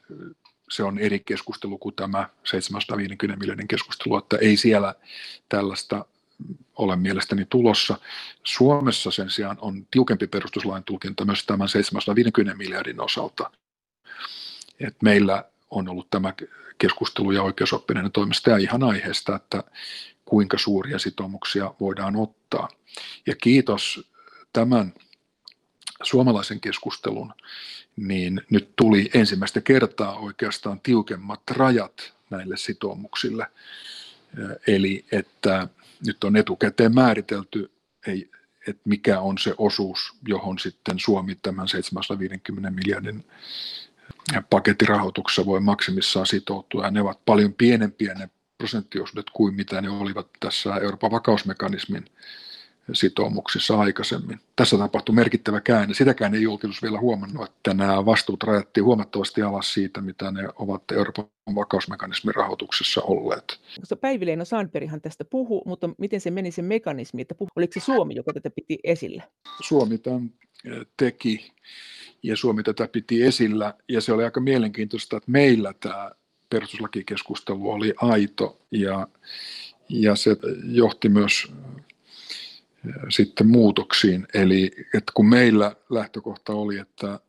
se on eri keskustelu kuin tämä 750 miljardin keskustelu, että ei siellä tällaista ole mielestäni tulossa. Suomessa sen sijaan on tiukempi perustuslain tulkinta myös tämän 750 miljardin osalta. Et meillä on ollut tämä keskustelu ja oikeusoppineiden toimesta ja ihan aiheesta, että kuinka suuria sitoumuksia voidaan ottaa. Ja kiitos tämän suomalaisen keskustelun, niin nyt tuli ensimmäistä kertaa oikeastaan tiukemmat rajat näille sitoumuksille. Eli että nyt on etukäteen määritelty, ei, että mikä on se osuus, johon sitten Suomi tämän 750 miljardin pakettirahoituksessa voi maksimissaan sitoutua, ja ne ovat paljon pienempiä ne prosenttiosuudet kuin mitä ne olivat tässä Euroopan vakausmekanismin sitoumuksissa aikaisemmin. Tässä tapahtui merkittävä käänne. Sitäkään ei julkisuus vielä huomannut, että nämä vastuut rajattiin huomattavasti alas siitä, mitä ne ovat Euroopan vakausmekanismin rahoituksessa olleet. Päivi Leino Sandberghan tästä puhuu, mutta miten se meni se mekanismi, että puhu, oliko se Suomi, joka tätä piti esillä? Suomi tämän teki ja Suomi tätä piti esillä ja se oli aika mielenkiintoista, että meillä tämä perustuslakikeskustelu oli aito ja, ja se johti myös sitten muutoksiin. Eli että kun meillä lähtökohta oli, että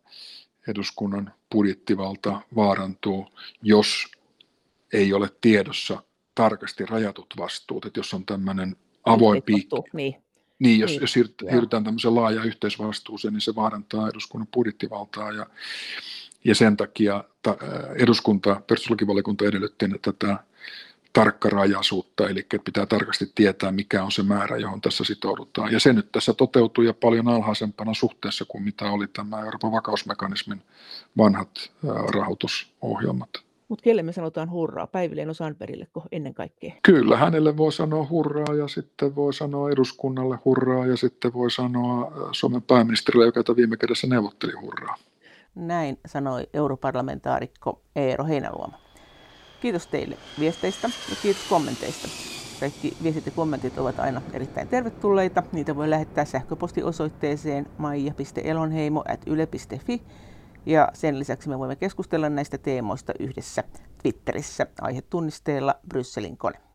eduskunnan budjettivalta vaarantuu, jos ei ole tiedossa tarkasti rajatut vastuut, että jos on tämmöinen avoin piikki, niin. Niin, jos, niin, jos siirrytään tämmöiseen laajaan yhteisvastuuseen, niin se vaarantaa eduskunnan budjettivaltaa ja, ja sen takia ta, eduskunta, perustuslakivaliokunta edellytti että tätä tarkkarajaisuutta, eli pitää tarkasti tietää, mikä on se määrä, johon tässä sitoudutaan. Ja se nyt tässä toteutuu ja paljon alhaisempana suhteessa kuin mitä oli tämä Euroopan vakausmekanismin vanhat rahoitusohjelmat. Mutta kelle me sanotaan hurraa? Päivileen Sandbergille ennen kaikkea? Kyllä, hänelle voi sanoa hurraa ja sitten voi sanoa eduskunnalle hurraa ja sitten voi sanoa Suomen pääministerille, joka viime kädessä neuvotteli hurraa. Näin sanoi europarlamentaarikko Eero Heinäluoma. Kiitos teille viesteistä ja kiitos kommenteista. Kaikki viestit ja kommentit ovat aina erittäin tervetulleita. Niitä voi lähettää sähköpostiosoitteeseen maija.elonheimo.yle.fi ja sen lisäksi me voimme keskustella näistä teemoista yhdessä Twitterissä aihetunnisteella Brysselin kone.